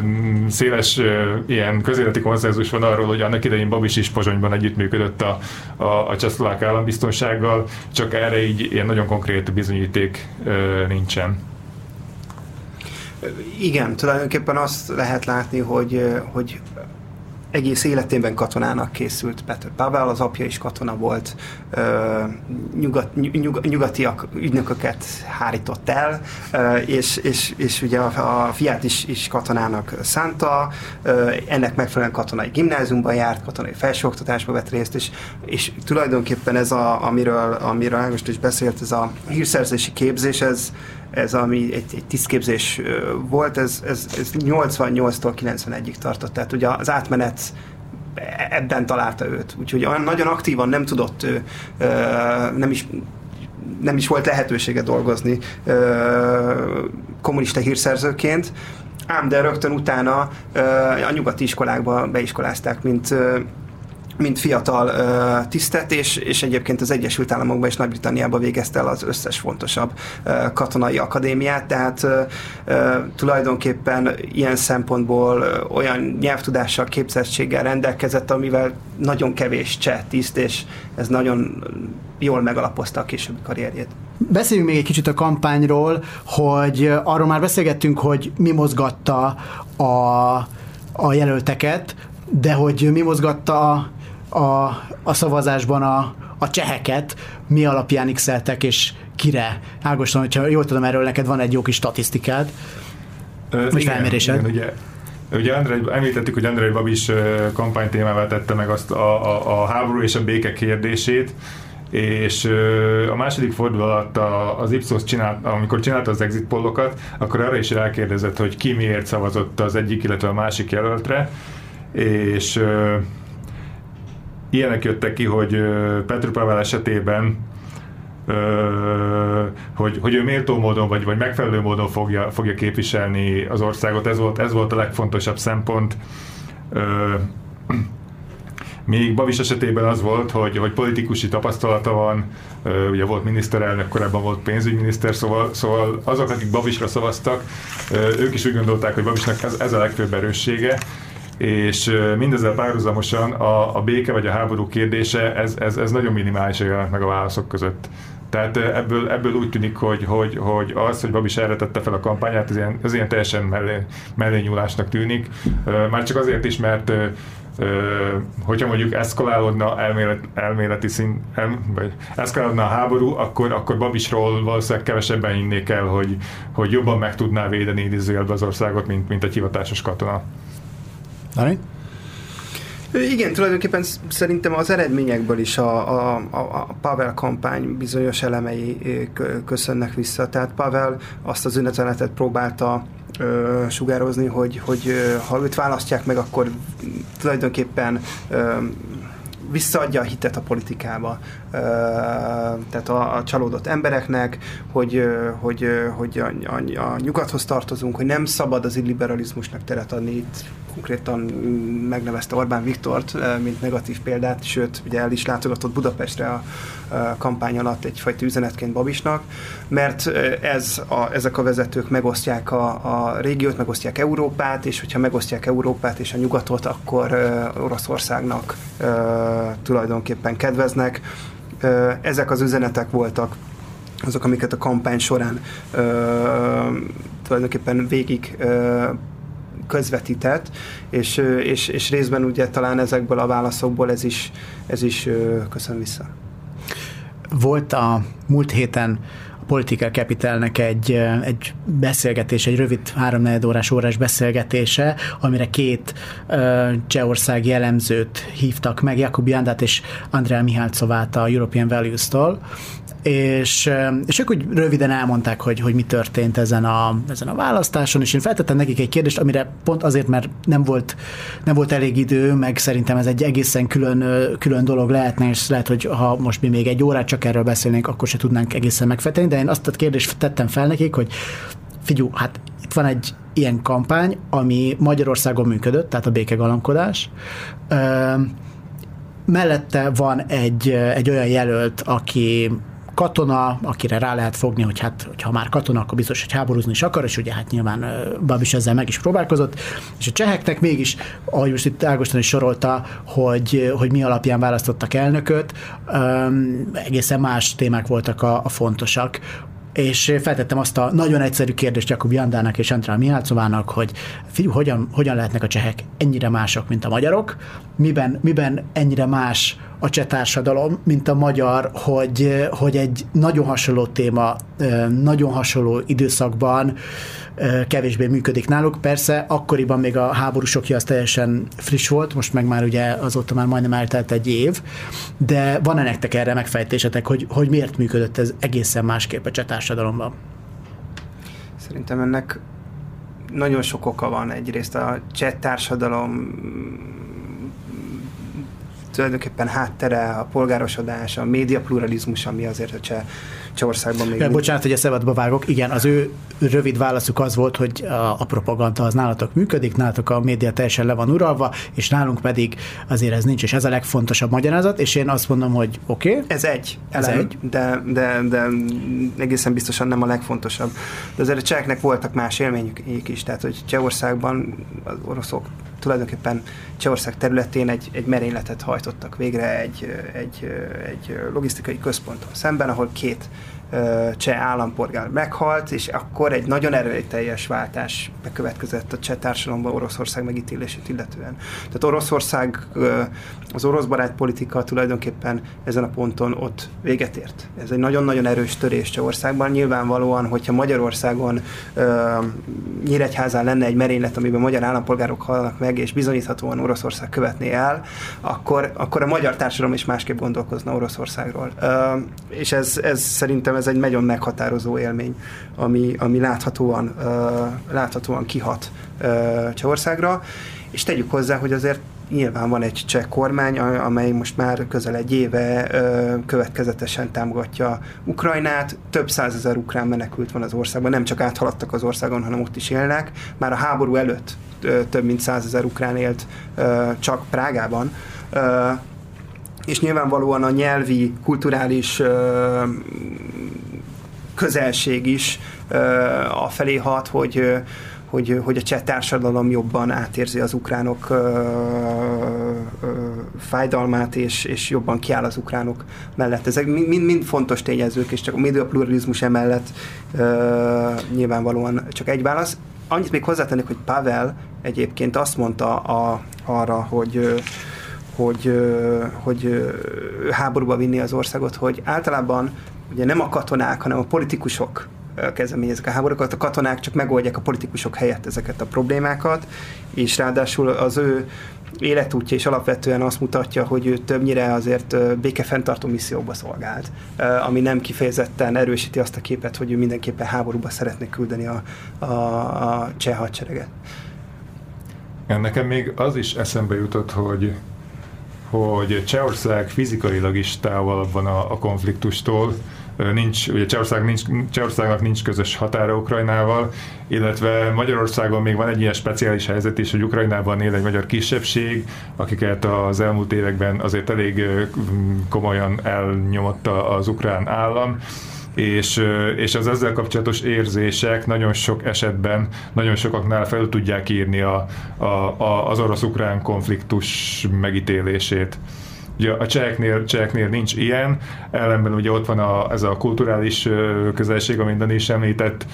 széles ö, ilyen közéleti konszenzus van arról, hogy annak idején Babis is Pozsonyban együttműködött a, a, a csehszlovák állambiztonsággal, csak erre így ilyen nagyon konkrét bizonyíték ö, nincsen. Igen, tulajdonképpen azt lehet látni, hogy, hogy egész életében katonának készült. Petr Pavel, az apja is katona volt, nyugat, nyug, nyugatiak ügynököket hárított el, és, és, és ugye a, fiát is, is katonának szánta, ennek megfelelően katonai gimnáziumban járt, katonai felsőoktatásba vett részt, és, és tulajdonképpen ez, a, amiről, amiről Ágost is beszélt, ez a hírszerzési képzés, ez, ez ami egy, egy tisztképzés volt, ez, ez, ez 88-tól 91-ig tartott, tehát ugye az átmenet ebben találta őt. Úgyhogy olyan nagyon aktívan nem tudott, nem is nem is volt lehetősége dolgozni kommunista hírszerzőként, ám de rögtön utána a nyugati iskolákba beiskolázták, mint mint fiatal uh, tisztet, és, és egyébként az Egyesült Államokban és Nagy-Britanniában végezte el az összes fontosabb uh, katonai akadémiát, tehát uh, uh, tulajdonképpen ilyen szempontból uh, olyan nyelvtudással, képzettséggel rendelkezett, amivel nagyon kevés cseh tiszt, és ez nagyon jól megalapozta a későbbi karrierjét. Beszéljünk még egy kicsit a kampányról, hogy arról már beszélgettünk, hogy mi mozgatta a, a jelölteket, de hogy mi mozgatta a, a szavazásban a, a cseheket mi alapján x és kire. Ágoston, hogyha jól tudom, erről neked van egy jó kis statisztikád, vagy felmérésed. Igen, ugye Ugye Andrei, említettük, hogy Andrei Babis kampánytémával tette meg azt a, a, a háború és a béke kérdését, és a második fordulat alatt az Ipsos csinált, amikor csinálta az exit pollokat, akkor arra is rákérdezett, hogy ki miért szavazott az egyik, illetve a másik jelöltre, és ilyenek jöttek ki, hogy Petr Pavel esetében hogy, hogy ő méltó módon vagy, vagy megfelelő módon fogja, fogja képviselni az országot. Ez volt, ez volt a legfontosabb szempont. Még Bavis esetében az volt, hogy, hogy politikusi tapasztalata van, ugye volt miniszterelnök, korábban volt pénzügyminiszter, szóval, szóval azok, akik Bavisra szavaztak, ők is úgy gondolták, hogy Bavisnak ez, ez a legfőbb erőssége, és mindezzel párhuzamosan a, a béke vagy a háború kérdése, ez, ez, ez nagyon minimálisan jelent meg a válaszok között. Tehát ebből, ebből úgy tűnik, hogy, hogy, hogy az, hogy Babis erre tette fel a kampányát, ez ilyen, ez ilyen teljesen mellé, mellényúlásnak tűnik. Már csak azért is, mert hogyha mondjuk eszkalálódna elmélet, elméleti szín, el, vagy eszkalálódna a háború, akkor, akkor Babisról valószínűleg kevesebben hinnék el, hogy, hogy jobban meg tudná védeni idézőjelbe az országot, mint, mint egy hivatásos katona. Dani? Igen, tulajdonképpen szerintem az eredményekből is a, a, a Pavel kampány bizonyos elemei köszönnek vissza. Tehát Pavel azt az ünnepzenetet próbálta ö, sugározni, hogy, hogy ha őt választják meg, akkor tulajdonképpen ö, visszaadja a hitet a politikába, tehát a, a csalódott embereknek, hogy, hogy, hogy a, a, a nyugathoz tartozunk, hogy nem szabad az illiberalizmusnak teret adni. Itt konkrétan megnevezte Orbán Viktort, mint negatív példát, sőt, ugye el is látogatott Budapestre a, kampány alatt egyfajta üzenetként Babisnak, mert ez a, ezek a vezetők megosztják a, a régiót, megosztják Európát, és hogyha megosztják Európát és a nyugatot, akkor Oroszországnak tulajdonképpen kedveznek. Ezek az üzenetek voltak azok, amiket a kampány során tulajdonképpen végig közvetített, és, és, és részben ugye talán ezekből a válaszokból ez is, ez is köszön vissza. Volt a múlt héten Political Capitalnek egy, egy beszélgetés, egy rövid három órás órás beszélgetése, amire két uh, Csehország jellemzőt hívtak meg, Jakub Jandát és Andrea Mihálcovát a European Values-tól, és, és ők úgy röviden elmondták, hogy, hogy mi történt ezen a, ezen a választáson, és én feltettem nekik egy kérdést, amire pont azért, mert nem volt, nem volt elég idő, meg szerintem ez egy egészen külön, külön dolog lehetne, és lehet, hogy ha most mi még egy órát csak erről beszélnénk, akkor se tudnánk egészen megfejteni, de én azt a kérdést tettem fel nekik, hogy figyú, hát itt van egy ilyen kampány, ami Magyarországon működött, tehát a békegalamkodás, mellette van egy, egy olyan jelölt, aki katona, akire rá lehet fogni, hogy hát, ha már katona, akkor biztos, hogy háborúzni is akar, és ugye hát nyilván Babis ezzel meg is próbálkozott, és a cseheknek mégis, ahogy most itt Ágoston is sorolta, hogy, hogy mi alapján választottak elnököt, um, egészen más témák voltak a, a fontosak. és feltettem azt a nagyon egyszerű kérdést Jakub Jandának és Antrál Mihalcovának, hogy figyelj, hogyan, hogyan lehetnek a csehek ennyire mások, mint a magyarok, miben, miben ennyire más a cseh társadalom, mint a magyar, hogy, hogy egy nagyon hasonló téma, nagyon hasonló időszakban kevésbé működik náluk. Persze akkoriban még a háború sokja az teljesen friss volt, most meg már ugye azóta már majdnem eltelt egy év, de van-e nektek erre megfejtésetek, hogy, hogy miért működött ez egészen másképp a cseh társadalomban? Szerintem ennek nagyon sok oka van. Egyrészt a cseh társadalom tulajdonképpen háttere, a polgárosodás, a média pluralizmus, ami azért a cseh, Csehországban még... Bocsánat, hogy a szabadba vágok. Igen, az ő rövid válaszuk az volt, hogy a, a propaganda az nálatok működik, nálatok a média teljesen le van uralva, és nálunk pedig azért ez nincs, és ez a legfontosabb magyarázat, és én azt mondom, hogy oké. Okay, ez egy, ez elem, egy. De, de, de egészen biztosan nem a legfontosabb. De azért a cseheknek voltak más élményük is, tehát hogy Csehországban az oroszok tulajdonképpen Csehország területén egy, egy merényletet hajtottak végre egy, egy, egy logisztikai központon szemben, ahol két cseh állampolgár meghalt, és akkor egy nagyon erőteljes váltás bekövetkezett a cseh társadalomban Oroszország megítélését illetően. Tehát Oroszország, az orosz barát politika tulajdonképpen ezen a ponton ott véget ért. Ez egy nagyon-nagyon erős törés Csehországban. Nyilvánvalóan, hogyha Magyarországon Nyíregyházán lenne egy merénylet, amiben magyar állampolgárok halnak meg, és bizonyíthatóan Oroszország követné el, akkor, akkor a magyar társadalom is másképp gondolkozna Oroszországról. És ez, ez szerintem egy nagyon meghatározó élmény, ami, ami láthatóan, láthatóan kihat Csehországra, és tegyük hozzá, hogy azért nyilván van egy cseh kormány, amely most már közel egy éve következetesen támogatja Ukrajnát. Több százezer ukrán menekült van az országban, nem csak áthaladtak az országon, hanem ott is élnek. Már a háború előtt több mint százezer ukrán élt csak Prágában és nyilvánvalóan a nyelvi, kulturális közelség is a felé hat, hogy hogy, hogy a cseh társadalom jobban átérzi az ukránok ö, ö, fájdalmát, és, és jobban kiáll az ukránok mellett. Ezek mind, mind fontos tényezők, és csak a média pluralizmus emellett ö, nyilvánvalóan csak egy válasz. Annyit még hozzátennék, hogy Pavel egyébként azt mondta a, arra, hogy hogy, hogy háborúba vinni az országot, hogy általában ugye nem a katonák, hanem a politikusok kezdeményezik a háborúkat, a katonák csak megoldják a politikusok helyett ezeket a problémákat, és ráadásul az ő életútja is alapvetően azt mutatja, hogy ő többnyire azért békefenntartó misszióba szolgált, ami nem kifejezetten erősíti azt a képet, hogy ő mindenképpen háborúba szeretne küldeni a, a, a cseh hadsereget. Nekem még az is eszembe jutott, hogy hogy Csehország fizikailag is távolabb van a, a konfliktustól, nincs, ugye Csehország nincs, Csehországnak nincs közös határa Ukrajnával, illetve Magyarországon még van egy ilyen speciális helyzet is, hogy Ukrajnában él egy magyar kisebbség, akiket az elmúlt években azért elég komolyan elnyomotta az ukrán állam, és, és az ezzel kapcsolatos érzések nagyon sok esetben, nagyon sokaknál fel tudják írni a, a, a, az orosz-ukrán konfliktus megítélését. Ugye a cseheknél, cseheknél nincs ilyen, ellenben ugye ott van a, ez a kulturális közelség, amit Dani is említett,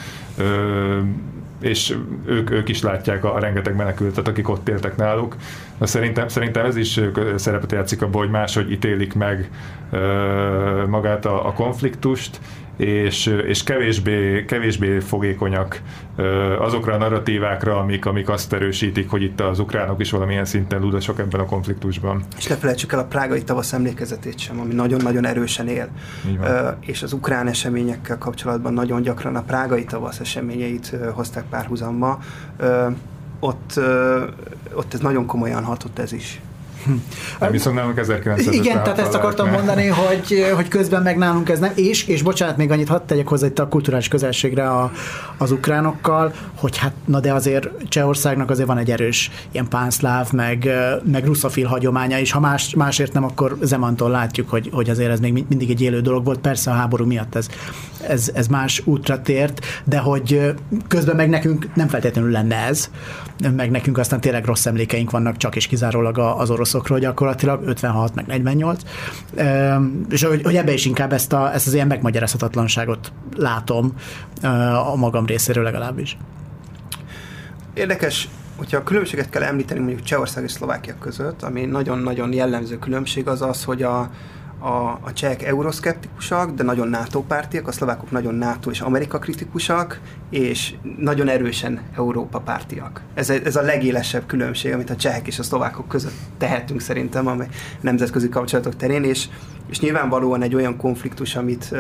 és ők, ők is látják a, a rengeteg menekültet, akik ott éltek náluk. De szerintem, szerintem ez is szerepet játszik abban, hogy máshogy ítélik meg magát a, a konfliktust, és, és kevésbé, kevésbé fogékonyak azokra a narratívákra, amik, amik azt erősítik, hogy itt az ukránok is valamilyen szinten ludasok ebben a konfliktusban. És ne felejtsük el a prágai tavasz emlékezetét sem, ami nagyon-nagyon erősen él. És az ukrán eseményekkel kapcsolatban nagyon gyakran a prágai tavasz eseményeit hozták párhuzamba. Ott, ott ez nagyon komolyan hatott ez is. Nem, viszont nálunk 1900 Igen, tehát ezt akartam mert... mondani, hogy, hogy közben meg nálunk ez nem, és, és bocsánat, még annyit hadd tegyek hozzá itt a kulturális közelségre a, az ukránokkal, hogy hát, na de azért Csehországnak azért van egy erős ilyen pánszláv, meg, meg russzafil hagyománya, és ha más, másért nem, akkor Zemantól látjuk, hogy, hogy azért ez még mindig egy élő dolog volt, persze a háború miatt ez, ez, ez más útra tért, de hogy közben meg nekünk nem feltétlenül lenne ez, meg nekünk aztán tényleg rossz emlékeink vannak csak és kizárólag az orosz oroszokról gyakorlatilag, 56 meg 48, és hogy, hogy ebbe is inkább ezt, a, ezt az ilyen megmagyarázhatatlanságot látom a magam részéről legalábbis. Érdekes, hogyha a különbséget kell említeni mondjuk Csehország és Szlovákia között, ami nagyon-nagyon jellemző különbség az az, hogy a, a, a csehek euroszkeptikusak, de nagyon NATO pártiak, a szlovákok nagyon NATO és Amerika kritikusak, és nagyon erősen Európa pártiak. Ez, ez a legélesebb különbség, amit a csehek és a szlovákok között tehetünk szerintem a nemzetközi kapcsolatok terén, és, és nyilvánvalóan egy olyan konfliktus, amit,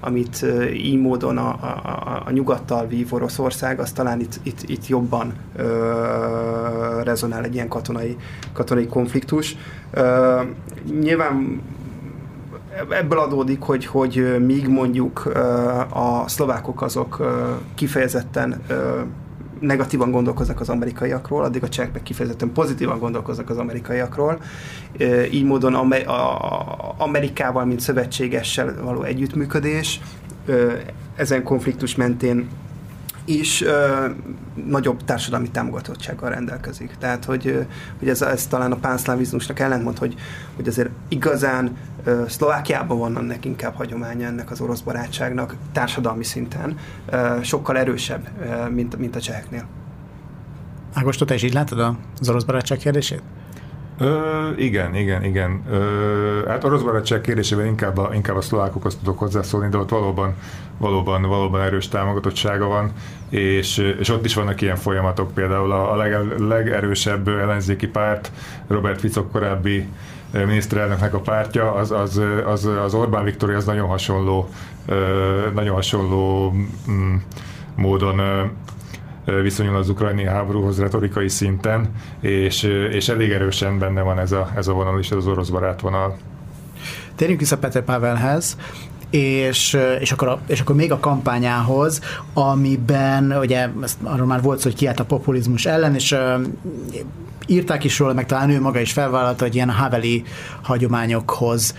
amit így módon a, a, a nyugattal vív Oroszország, az talán itt, itt, itt jobban ö, rezonál egy ilyen katonai, katonai konfliktus. Ö, nyilván ebből adódik, hogy, hogy míg mondjuk a szlovákok azok kifejezetten negatívan gondolkoznak az amerikaiakról, addig a csehek meg kifejezetten pozitívan gondolkoznak az amerikaiakról. Így módon Amerikával, mint szövetségessel való együttműködés ezen konfliktus mentén is ö, nagyobb társadalmi támogatottsággal rendelkezik. Tehát, hogy, hogy ez, ez talán a pánszlávizmusnak ellentmond, hogy, hogy azért igazán Szlovákiában van ennek inkább hagyománya ennek az orosz barátságnak társadalmi szinten, sokkal erősebb, mint, mint a cseheknél. Ágostot, te is így látod az orosz barátság kérdését? Ö, igen, igen, igen. Ö, hát orosz barátság kérdésében inkább a, inkább a szlovákokhoz tudok hozzászólni, de ott valóban, valóban, valóban erős támogatottsága van, és, és ott is vannak ilyen folyamatok, például a, a leg, legerősebb ellenzéki párt, Robert Ficok korábbi miniszterelnöknek a pártja, az, az, az, az Orbán Viktori az nagyon hasonló, nagyon hasonló mm, módon viszonyul az ukrajnai háborúhoz retorikai szinten, és, és elég erősen benne van ez a, ez a vonal is, ez az orosz barát vonal. Térjünk vissza Peter Pavelhez, és, és, akkor a, és akkor még a kampányához, amiben ugye ezt, arról már volt szó, hogy kiállt a populizmus ellen, és írták is róla, meg talán ő maga is felvállalta, hogy ilyen haveli hagyományokhoz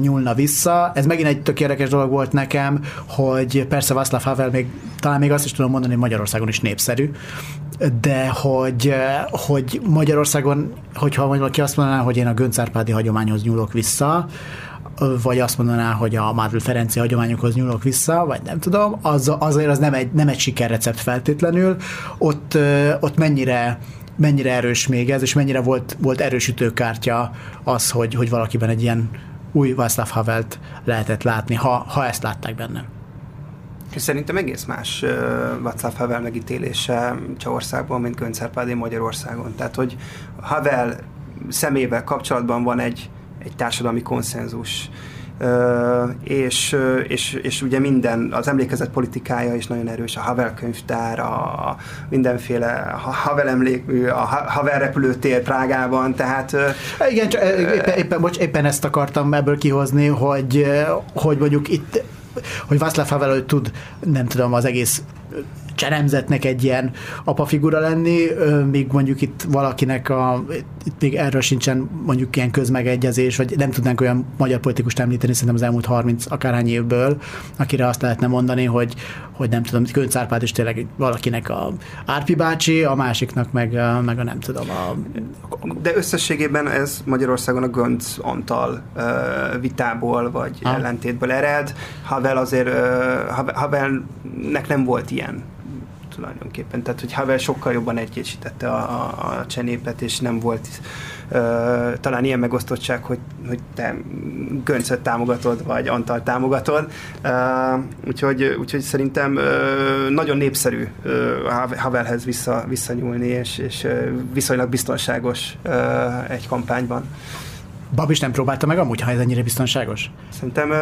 nyúlna vissza. Ez megint egy tök érdekes dolog volt nekem, hogy persze Václav Havel még, talán még azt is tudom mondani, hogy Magyarországon is népszerű, de hogy, hogy Magyarországon, hogyha valaki azt mondaná, hogy én a Göncárpádi hagyományhoz nyúlok vissza, vagy azt mondaná, hogy a Mádl Ferenci hagyományokhoz nyúlok vissza, vagy nem tudom, az, azért az nem egy, nem egy sikerrecept feltétlenül. Ott, ott mennyire mennyire erős még ez, és mennyire volt, volt erősítőkártya az, hogy, hogy valakiben egy ilyen új Václav Havelt lehetett látni, ha, ha ezt látták benne. Szerintem egész más uh, Václav Havel megítélése Csehországban, mint Göncárpádi Magyarországon. Tehát, hogy Havel szemével kapcsolatban van egy, egy társadalmi konszenzus, és, és, és ugye minden, az emlékezet politikája is nagyon erős, a Havel könyvtár, a mindenféle Havel emlékmű, a Havel repülőtér Prágában, tehát... Igen, csak éppen, éppen, bocs, éppen ezt akartam ebből kihozni, hogy, hogy mondjuk itt hogy Václav Havel tud, nem tudom, az egész cseremzetnek egy ilyen apafigura lenni, még mondjuk itt valakinek a, itt még erről sincsen mondjuk ilyen közmegegyezés, vagy nem tudnánk olyan magyar politikust említeni szerintem az elmúlt 30 akárhány évből, akire azt lehetne mondani, hogy, hogy nem tudom, Könc Árpád is tényleg valakinek a Árpi bácsi, a másiknak meg, meg a nem tudom. A... De összességében ez Magyarországon a Gönc Antal vitából, vagy ha. ellentétből ered. Havel azért, Havelnek nem volt ilyen tulajdonképpen. Tehát, hogy Havel sokkal jobban egyesítette a, a, a csenépet, és nem volt uh, talán ilyen megosztottság, hogy, hogy te Göncöt támogatod, vagy Antal támogatod. Uh, úgyhogy, úgyhogy szerintem uh, nagyon népszerű uh, Havelhez vissza, visszanyúlni, és, és viszonylag biztonságos uh, egy kampányban. Babis nem próbálta meg amúgy, ha ez ennyire biztonságos? Szerintem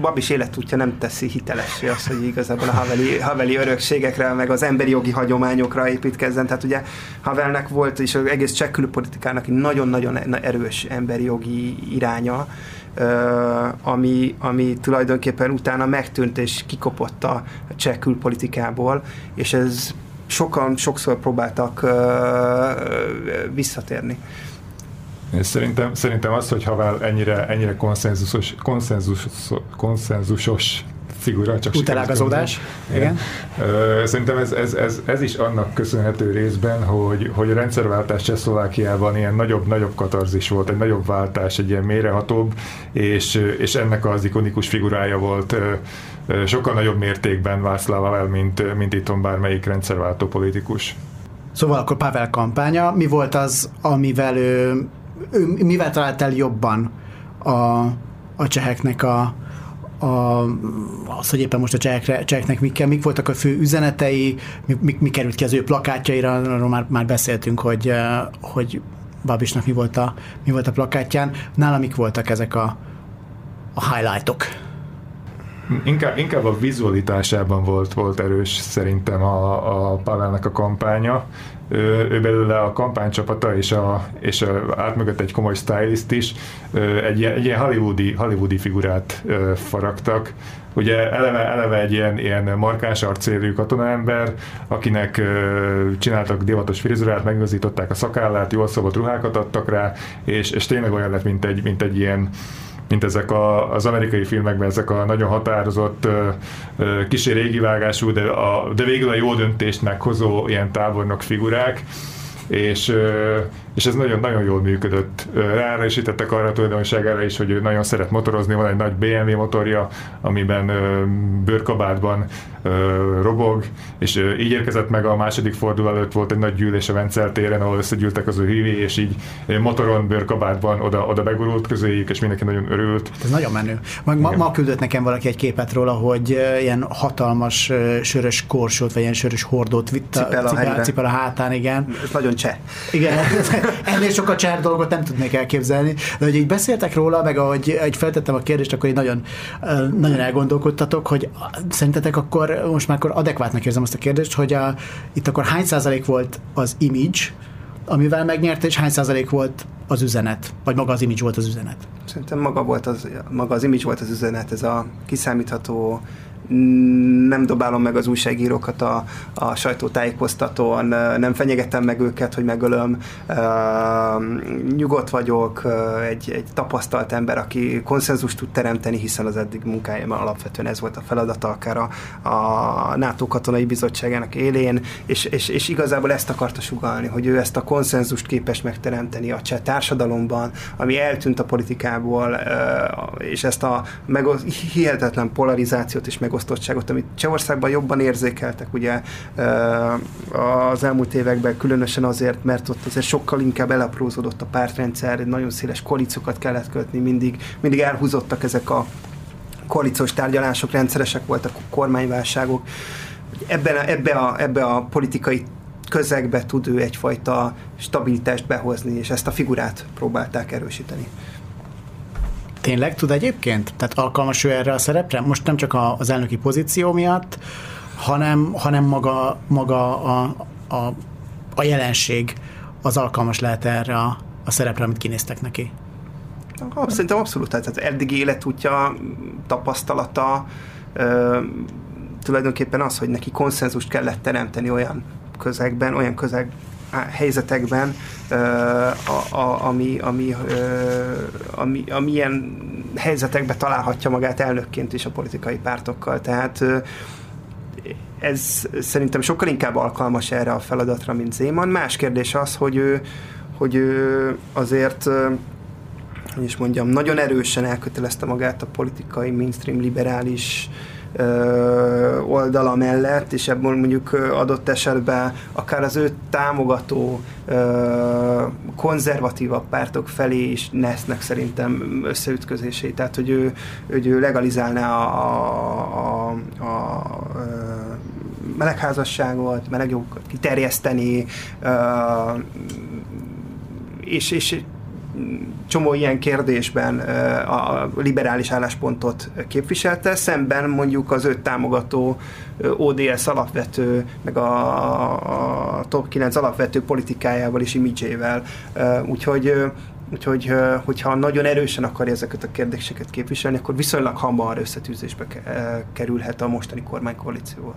Babis életútja nem teszi hitelessé azt, hogy igazából a haveli, haveli örökségekre, meg az emberi jogi hagyományokra építkezzen. Tehát ugye Havelnek volt, és az egész cseh külpolitikának egy nagyon-nagyon erős emberi jogi iránya, ami, ami tulajdonképpen utána megtűnt és kikopott a cseh külpolitikából, és ez sokan sokszor próbáltak visszatérni. Én szerintem, szerintem az, hogy Havel ennyire, ennyire konszenzusos, konszenzus, konszenzusos figura, csak Utelágazódás. Igen. igen. Szerintem ez, ez, ez, ez, is annak köszönhető részben, hogy, hogy a rendszerváltás Csehszlovákiában ilyen nagyobb, nagyobb katarzis volt, egy nagyobb váltás, egy ilyen mélyrehatóbb, és, és ennek az ikonikus figurája volt sokkal nagyobb mértékben Václav Havel, mint, mint itthon bármelyik rendszerváltó politikus. Szóval akkor Pavel kampánya, mi volt az, amivel ő, ő mivel talált el jobban a, a cseheknek a, a, az, hogy éppen most a csehekre, cseheknek mik, mik voltak a fő üzenetei, mi, mi, mi került ki az ő plakátjaira, arról már, már beszéltünk, hogy, hogy Babisnak mi volt, a, mi volt a plakátján. Nála mik voltak ezek a, a highlightok? Inkább, inkább a vizualitásában volt, volt erős szerintem a, a Pavelnek a kampánya. Ő, ő belőle a kampánycsapata és, a, és a, átmögött egy komoly stylist is egy, egy ilyen hollywoodi, hollywoodi figurát faragtak. Ugye eleve, eleve egy ilyen, ilyen markáns arcélű katonaember, akinek csináltak divatos frizurát, megigazították a szakállát, jól szabott ruhákat adtak rá, és, és tényleg olyan lett, mint egy, mint egy ilyen mint ezek a, az amerikai filmekben, ezek a nagyon határozott, kicsi régi vágású, de, a, de végül a jó döntést meghozó ilyen tábornok figurák, és, és ez nagyon-nagyon jól működött. Ráerősítettek arra a tulajdonságára is, hogy ő nagyon szeret motorozni, van egy nagy BMW motorja, amiben bőrkabátban robog, és így érkezett meg a második forduló előtt volt egy nagy gyűlés a Vencel téren, ahol összegyűltek az ő hívé, és így motoron, bőrkabátban oda, oda begurult közéjük, és mindenki nagyon örült. Ez nagyon menő. Mag, ma, ma küldött nekem valaki egy képet róla, hogy ilyen hatalmas sörös korsót, vagy ilyen sörös hordót vitt a, cipel a, cipel, cipel a hátán, igen. Ez nagyon cseh. Igen, ennél sokkal csár dolgot nem tudnék elképzelni. De hogy így beszéltek róla, meg ahogy, ahogy feltettem a kérdést, akkor én nagyon, nagyon elgondolkodtatok, hogy szerintetek akkor, most már akkor adekvátnak érzem azt a kérdést, hogy a, itt akkor hány százalék volt az image, amivel megnyerte, és hány százalék volt az üzenet, vagy maga az image volt az üzenet? Szerintem maga, volt az, maga az image volt az üzenet, ez a kiszámítható nem dobálom meg az újságírókat a, a sajtótájékoztatón, nem fenyegetem meg őket, hogy megölöm, nyugodt vagyok, egy, egy tapasztalt ember, aki konszenzust tud teremteni, hiszen az eddig munkájában alapvetően ez volt a feladata, akár a, a NATO katonai bizottságának élén, és, és, és igazából ezt akarta sugalni, hogy ő ezt a konszenzust képes megteremteni a cseh társadalomban, ami eltűnt a politikából, és ezt a meg, hihetetlen polarizációt is meg megosztottságot, amit Csehországban jobban érzékeltek ugye az elmúlt években, különösen azért, mert ott azért sokkal inkább elaprózódott a pártrendszer, nagyon széles koalíciókat kellett kötni, mindig, mindig elhúzottak ezek a koalíciós tárgyalások, rendszeresek voltak a kormányválságok. Ebben a, ebbe, a, ebbe a politikai közegbe tud ő egyfajta stabilitást behozni, és ezt a figurát próbálták erősíteni. Tényleg tud egyébként? Tehát alkalmas ő erre a szerepre? Most nem csak az elnöki pozíció miatt, hanem, hanem maga, maga a, a, a jelenség az alkalmas lehet erre a, a szerepre, amit kinéztek neki? Szerintem abszolút, tehát az eddigi életútja, tapasztalata, ö, tulajdonképpen az, hogy neki konszenzust kellett teremteni olyan közegben, olyan közeg helyzetekben, a, a, ami, ami, ami, ami ilyen helyzetekben találhatja magát elnökként is a politikai pártokkal. Tehát ez szerintem sokkal inkább alkalmas erre a feladatra, mint Zéman. Más kérdés az, hogy ő, hogy ő azért hogy is mondjam, nagyon erősen elkötelezte magát a politikai, mainstream, liberális oldala mellett, és ebből mondjuk adott esetben akár az ő támogató konzervatívabb pártok felé is nesznek szerintem összeütközését. Tehát, hogy ő, hogy ő legalizálná a, a, a, a melegházasságot, melegjogokat kiterjeszteni, és, és csomó ilyen kérdésben a liberális álláspontot képviselte, szemben mondjuk az öt támogató ODS alapvető, meg a, a top 9 alapvető politikájával és imidzsével. Úgyhogy Úgyhogy, hogyha nagyon erősen akarja ezeket a kérdéseket képviselni, akkor viszonylag hamar összetűzésbe kerülhet a mostani kormánykoalícióval.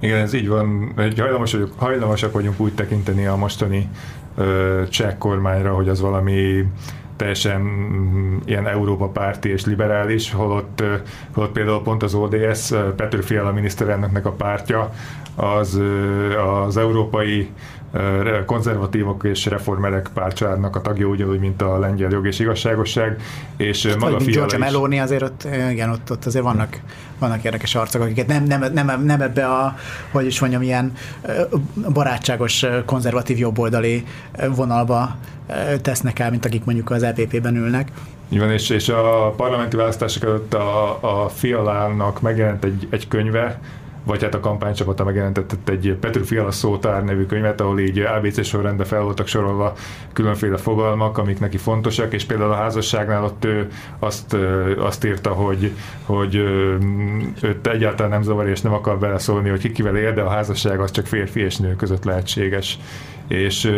Igen, ez így van. Hajlamos vagyok, hajlamosak vagyunk úgy tekinteni a mostani cseh kormányra, hogy az valami teljesen mm, ilyen Európa párti és liberális, holott, holott például pont az ODS, Petr Fiala miniszterelnöknek a pártja, az, az európai konzervatívok és reformerek pártcsaládnak a tagja, ugyanúgy, mint a lengyel jog és igazságosság. És hát, maga Fiala Giorgia. Meloni azért ott, igen, ott, ott azért vannak, vannak érdekes arcok, akiket nem, nem, nem, nem ebbe a, hogy is mondjam, ilyen barátságos, konzervatív jobboldali vonalba tesznek el, mint akik mondjuk az EPP-ben ülnek. Így van, és, és a parlamenti választások előtt a, a Fialának megjelent egy, egy könyve, vagy hát a kampánycsapata megjelentett egy Petru Fiala szótár nevű könyvet, ahol így ABC sorrendben fel voltak sorolva különféle fogalmak, amik neki fontosak, és például a házasságnál ott ő azt, azt írta, hogy, hogy őt egyáltalán nem zavar, és nem akar beleszólni, hogy ki kivel él, de a házasság az csak férfi és nő között lehetséges. És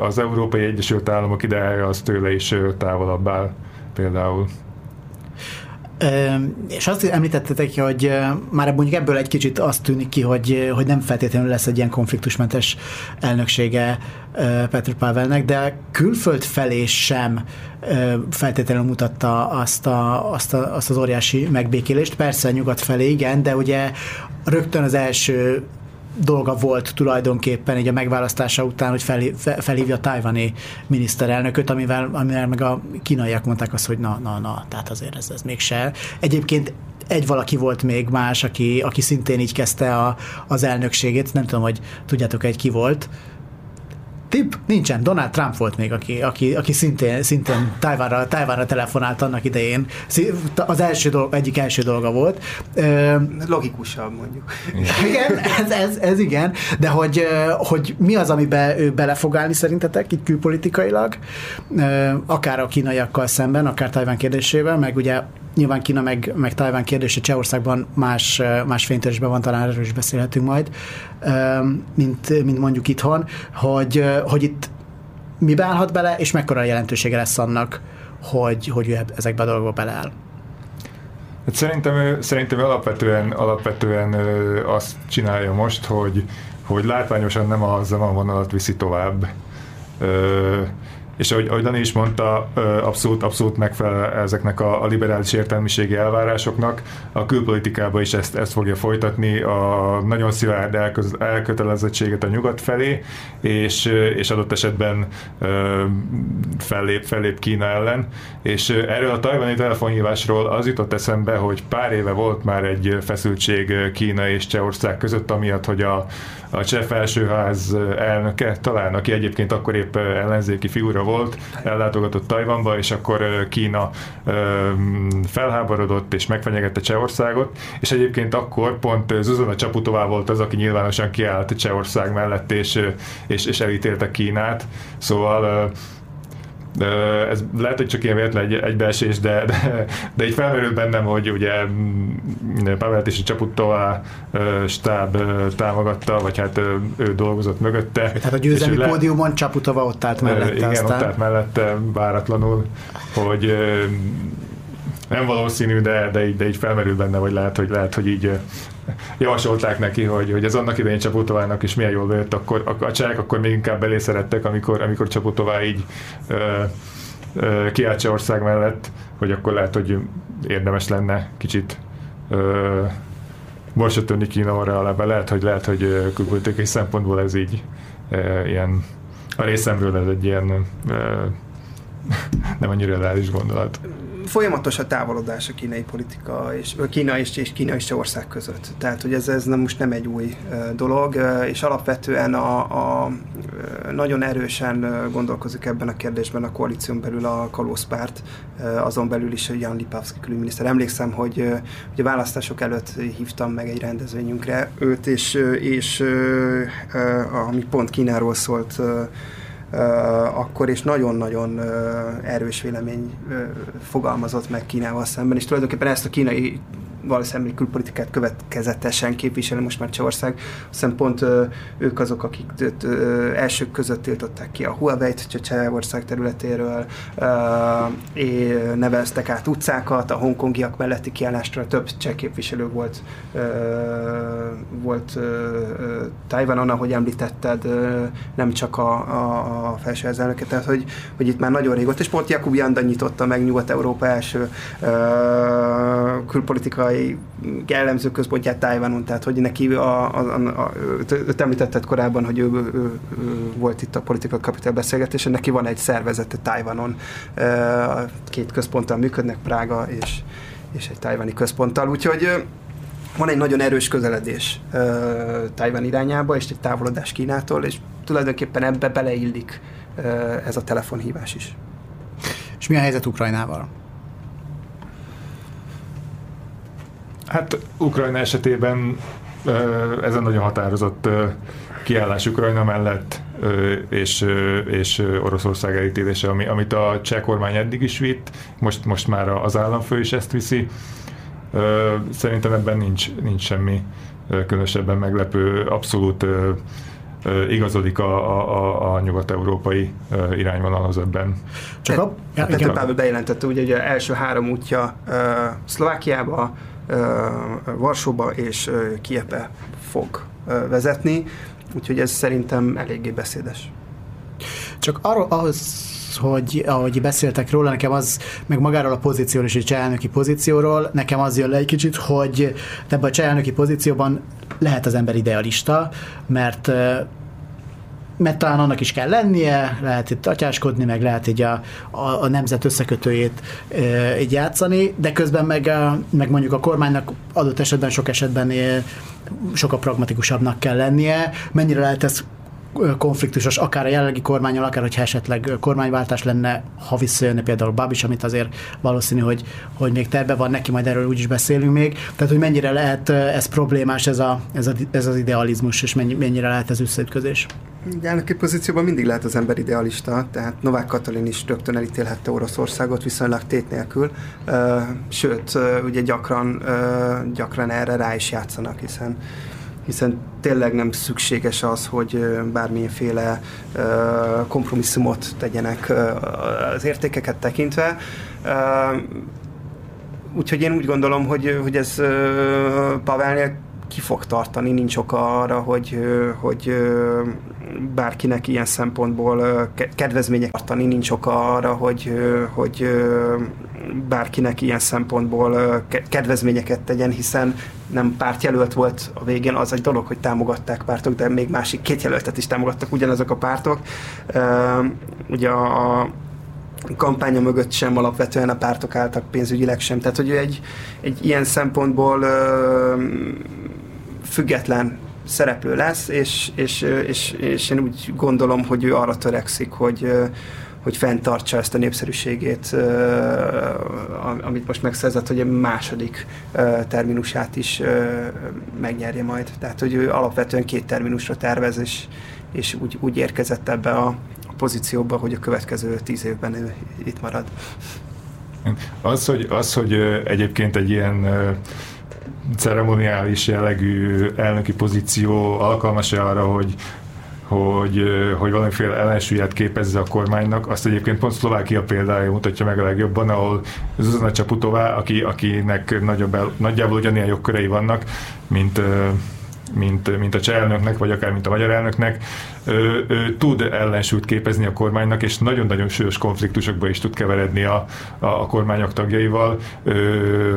az Európai Egyesült Államok ideája az tőle is távolabb áll például. És azt említettetek, hogy már mondjuk ebből egy kicsit azt tűnik ki, hogy, hogy nem feltétlenül lesz egy ilyen konfliktusmentes elnöksége Petr Pavelnek, de külföld felé sem feltétlenül mutatta azt, a, azt, a, azt az óriási megbékélést. Persze nyugat felé igen, de ugye rögtön az első dolga volt tulajdonképpen egy a megválasztása után, hogy fel, felhívja a tájvani miniszterelnököt, amivel, amivel meg a kínaiak mondták azt, hogy na, na, na, tehát azért ez, ez mégse. Egyébként egy valaki volt még más, aki, aki szintén így kezdte a, az elnökségét, nem tudom, hogy tudjátok egy ki volt, Tipp? Nincsen. Donald Trump volt még, aki, aki, aki szintén, szintén Tájvánra, Tájvánra telefonált annak idején. Az első dolog, egyik első dolga volt. Logikusabb mondjuk. Igen, ez, ez, ez igen, de hogy, hogy mi az, amiben ő bele fog állni szerintetek, így külpolitikailag, akár a kínaiakkal szemben, akár Tájván kérdésével, meg ugye nyilván Kína meg, meg Tajván kérdése Csehországban más, más fénytörésben van, talán erről is beszélhetünk majd, mint, mint mondjuk itthon, hogy, hogy itt mi beállhat bele, és mekkora jelentősége lesz annak, hogy, hogy ő ezekbe a dolgokba beleáll. Hát szerintem, szerintem alapvetően, alapvetően azt csinálja most, hogy, hogy látványosan nem a vonalat viszi tovább és ahogy, ahogy Dani is mondta, abszolút, abszolút megfelel ezeknek a, a liberális értelmiségi elvárásoknak. A külpolitikában is ezt, ezt fogja folytatni, a nagyon szilárd elköz, elkötelezettséget a nyugat felé, és, és adott esetben fellép, fellép Kína ellen. És erről a tajvani telefonhívásról az jutott eszembe, hogy pár éve volt már egy feszültség Kína és Csehország között, amiatt, hogy a, a cseh felsőház elnöke, talán, aki egyébként akkor épp ellenzéki figura volt, ellátogatott Tajvanba, és akkor Kína felháborodott és megfenyegette Csehországot, és egyébként akkor pont Zuzana Csaputová volt az, aki nyilvánosan kiállt Csehország mellett, és, és, és elítélte Kínát, szóval ez lehet, hogy csak ilyen véletlen egy, egybeesés, de, de, de így felmerült bennem, hogy ugye mm, Pavel és a Csaputtová stáb támogatta, vagy hát ő dolgozott mögötte. Tehát a győzelmi le... pódiumon Csaputova ott állt mellette. Igen, aztán... ott állt mellette váratlanul, hogy nem valószínű, de, de, így, de így felmerül benne, vagy lehet, hogy, lehet, hogy így javasolták neki, hogy, hogy ez annak idején Csaputovának is milyen jól jött, akkor a, a csehek akkor még inkább belé szerettek, amikor, amikor Csaputová így kiállt ország mellett, hogy akkor lehet, hogy érdemes lenne kicsit ö, borsot Kína arra alapba. Lehet, hogy lehet, hogy külpolitikai szempontból ez így ö, ilyen a részemről ez egy ilyen ö, nem annyira reális gondolat folyamatos a távolodás a kínai politika, és Kína és, és Kína és ország között. Tehát, hogy ez, ez nem, most nem egy új dolog, és alapvetően a, a nagyon erősen gondolkozik ebben a kérdésben a koalíción belül a kalózpárt, azon belül is Jan Lipavsky külügyminiszter. Emlékszem, hogy, a választások előtt hívtam meg egy rendezvényünkre őt, és, és ami pont Kínáról szólt, akkor is nagyon-nagyon erős vélemény fogalmazott meg Kínával szemben, és tulajdonképpen ezt a kínai valószínűleg külpolitikát következetesen képviseli most már Csehország, hiszen pont ők azok, akik elsők között tiltották ki a Huawei-t Csehország területéről, neveztek át utcákat, a hongkongiak melletti kiállásra több cseh képviselő volt, volt Tajvanon, ahogy említetted, nem csak a, a, a felső elnöke, tehát hogy, hogy itt már nagyon régóta, és pont Jakub Janda nyitotta meg Nyugat-Európa első külpolitikai jellemző központját Tájvanon, tehát hogy neki, a, a, a, a, őt említetted korábban, hogy ő, ő, ő, ő volt itt a politika kapitel beszélgetésen, neki van egy szervezete Tájvanon, két központtal működnek, Prága és, és egy tájvani központtal, úgyhogy van egy nagyon erős közeledés uh, Tájvan irányába, és egy távolodás Kínától, és tulajdonképpen ebbe beleillik ez a telefonhívás is. És mi a helyzet Ukrajnával? Hát Ukrajna esetében ez a nagyon határozott kiállás Ukrajna mellett és, és Oroszország elítélése, ami, amit a cseh kormány eddig is vitt, most, most már az államfő is ezt viszi. Szerintem ebben nincs, nincs semmi különösebben meglepő, abszolút igazodik a, a, a nyugat-európai irányvonalhoz ebben. Csak a... Ja, Petr Pável bejelentette, ugye, hogy az első három útja uh, Szlovákiába, Varsóba és Kiepe fog vezetni, úgyhogy ez szerintem eléggé beszédes. Csak arról, ahhoz hogy ahogy beszéltek róla, nekem az, meg magáról a pozícióról és a cselnöki pozícióról, nekem az jön le egy kicsit, hogy ebben a cselnöki pozícióban lehet az ember idealista, mert mert talán annak is kell lennie, lehet itt atyáskodni, meg lehet így a, a, a nemzet összekötőjét e, így játszani, de közben meg, meg mondjuk a kormánynak adott esetben sok esetben sokkal pragmatikusabbnak kell lennie. Mennyire lehet ez konfliktusos, akár a jelenlegi kormányal, akár hogyha esetleg kormányváltás lenne, ha visszajönne például Babis, amit azért valószínű, hogy, hogy még terve van neki, majd erről úgyis beszélünk még. Tehát, hogy mennyire lehet ez problémás, ez, a, ez, a, ez az idealizmus, és mennyire lehet ez összeütközés? Elnöki pozícióban mindig lehet az ember idealista, tehát Novák Katalin is rögtön elítélhette Oroszországot viszonylag tét nélkül, sőt, ugye gyakran, gyakran erre rá is játszanak, hiszen hiszen tényleg nem szükséges az, hogy bármilyenféle kompromisszumot tegyenek az értékeket tekintve. Úgyhogy én úgy gondolom, hogy, hogy ez Pavelnél ki fog tartani, nincs oka arra, hogy, hogy bárkinek ilyen szempontból kedvezmények tartani, nincs oka arra, hogy, hogy bárkinek ilyen szempontból kedvezményeket tegyen, a nem pártjelölt volt a végén, az egy dolog, hogy támogatták pártok, de még másik két jelöltet is támogattak ugyanazok a pártok. Ugye a, kampánya mögött sem alapvetően a pártok álltak pénzügyileg sem. Tehát, hogy egy, egy ilyen szempontból független szereplő lesz, és, és, és, és én úgy gondolom, hogy ő arra törekszik, hogy, hogy fenntartsa ezt a népszerűségét, amit most megszerzett, hogy a második terminusát is megnyerje majd. Tehát, hogy ő alapvetően két terminusra tervez, és, és úgy, úgy érkezett ebbe a pozícióba, hogy a következő tíz évben ő itt marad. Az, hogy, az, hogy egyébként egy ilyen ceremoniális jellegű elnöki pozíció alkalmas-e arra, hogy hogy, hogy valamiféle ellensúlyát képezze a kormánynak. Azt egyébként pont Szlovákia példája mutatja meg a legjobban, ahol Zuzana Csaputová, aki, akinek nagyobb, nagyjából ugyanilyen jogkörei vannak, mint mint, mint a cseh elnöknek, vagy akár mint a magyar elnöknek, ő, ő tud ellensúlyt képezni a kormánynak, és nagyon-nagyon súlyos konfliktusokba is tud keveredni a, a, a kormányok tagjaival.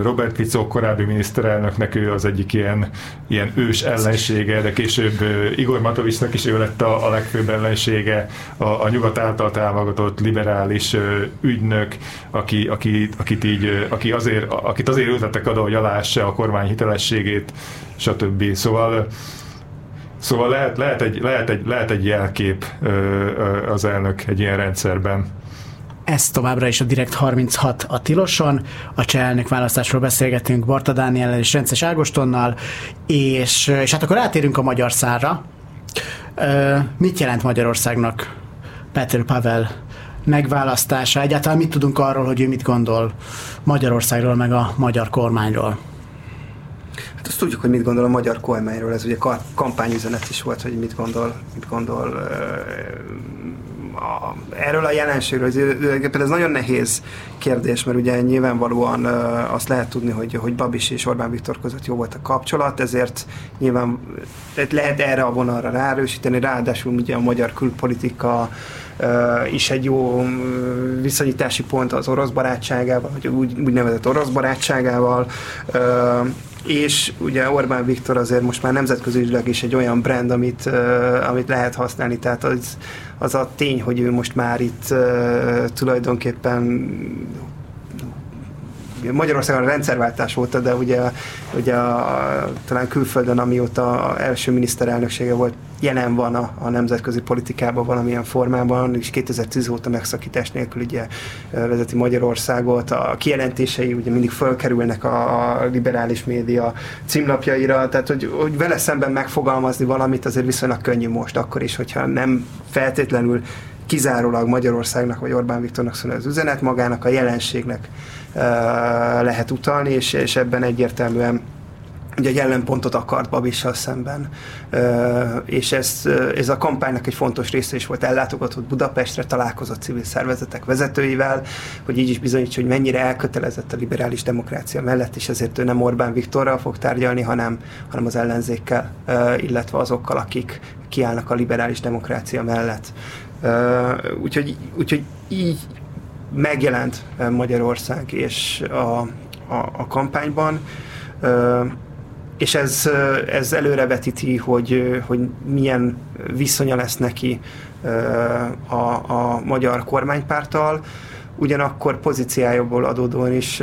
Robert Fico korábbi miniszterelnöknek ő az egyik ilyen, ilyen ős ellensége, de később Igor Matovicsnak is ő lett a, a legfőbb ellensége, a, a nyugat által támogatott liberális ügynök, aki, aki, akit így, aki azért, akit azért ültettek oda, hogy alássa a kormány hitelességét, stb. Szóval Szóval lehet, lehet, egy, lehet, egy, lehet egy jelkép az elnök egy ilyen rendszerben. Ez továbbra is a Direkt 36 a Tiloson. A cseh elnök választásról beszélgetünk Barta Dániel és Rences Ágostonnal, és, és hát akkor átérünk a magyar szárra. Mit jelent Magyarországnak Petr Pavel megválasztása? Egyáltalán mit tudunk arról, hogy ő mit gondol Magyarországról, meg a magyar kormányról? Tudjuk, hogy mit gondol a magyar kormányról, ez ugye kampányüzenet is volt, hogy mit gondol, mit gondol erről a jelenségről. Ez nagyon nehéz kérdés, mert ugye nyilvánvalóan azt lehet tudni, hogy, hogy Babis és Orbán Viktor között jó volt a kapcsolat, ezért nyilván lehet erre a vonalra ráerősíteni, ráadásul ugye a magyar külpolitika is egy jó viszonyítási pont az orosz barátságával, vagy úgy, úgynevezett orosz barátságával és ugye Orbán Viktor azért most már nemzetközileg is egy olyan brand, amit, uh, amit lehet használni, tehát az, az a tény, hogy ő most már itt uh, tulajdonképpen Magyarországon a rendszerváltás volt, de ugye, ugye a, talán külföldön, amióta első miniszterelnöksége volt, jelen van a, a nemzetközi politikában valamilyen formában, és 2010 óta megszakítás nélkül ugye vezeti Magyarországot. A kijelentései ugye mindig fölkerülnek a, a liberális média címlapjaira, tehát hogy, hogy vele szemben megfogalmazni valamit azért viszonylag könnyű most, akkor is, hogyha nem feltétlenül kizárólag Magyarországnak vagy Orbán Viktornak szól az üzenet, magának a jelenségnek lehet utalni, és, és ebben egyértelműen ugye egy ellenpontot akart Babissal szemben, és ez, ez a kampánynak egy fontos része is volt, ellátogatott Budapestre, találkozott civil szervezetek vezetőivel, hogy így is bizonyítsa, hogy mennyire elkötelezett a liberális demokrácia mellett, és ezért ő nem Orbán Viktorral fog tárgyalni, hanem, hanem az ellenzékkel, illetve azokkal, akik kiállnak a liberális demokrácia mellett. Úgyhogy, úgyhogy így megjelent Magyarország és a, a, a kampányban, és ez, ez előrevetíti, hogy, hogy milyen viszonya lesz neki a, a magyar kormánypárttal, ugyanakkor pozíciájából adódóan is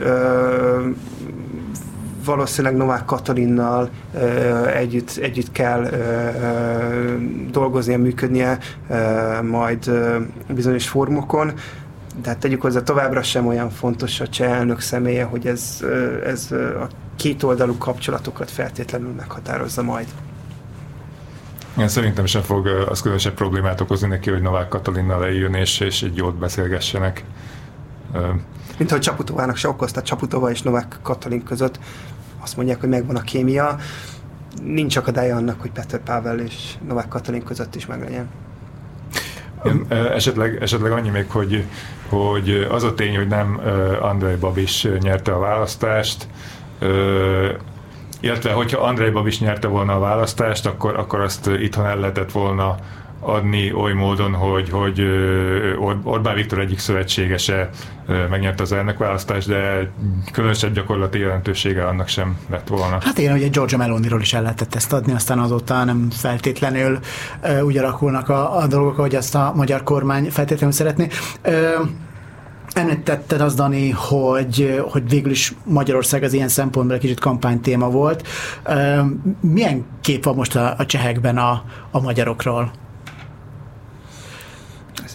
valószínűleg Novák Katalinnal együtt, együtt kell dolgoznia, működnie majd bizonyos formokon, de hát tegyük hozzá, továbbra sem olyan fontos a cseh elnök személye, hogy ez, ez a kétoldalú kapcsolatokat feltétlenül meghatározza majd. Én szerintem sem fog az különösebb problémát okozni neki, hogy Novák Katalinnal leüljön és, és egy jót beszélgessenek. Mint hogy Csaputovának se okozta Csaputova és Novák Katalin között. Azt mondják, hogy megvan a kémia. Nincs akadálya annak, hogy Peter Pavel és Novák Katalin között is meglegyen. Esetleg, esetleg annyi még, hogy, hogy az a tény, hogy nem Andrei Babis nyerte a választást, illetve hogyha Andrei Babis nyerte volna a választást, akkor, akkor azt itthon el lehetett volna adni oly módon, hogy, hogy Orbán Viktor egyik szövetségese megnyerte az elnökválasztást, de különösebb gyakorlati jelentősége annak sem lett volna. Hát igen, ugye Georgia Meloniról is el lehetett ezt adni, aztán azóta nem feltétlenül úgy alakulnak a, a dolgok, ahogy ezt a magyar kormány feltétlenül szeretné. Említetted az, Dani, hogy, hogy végül is Magyarország az ilyen szempontból egy kicsit kampánytéma volt. Milyen kép van most a, a csehekben a, a magyarokról?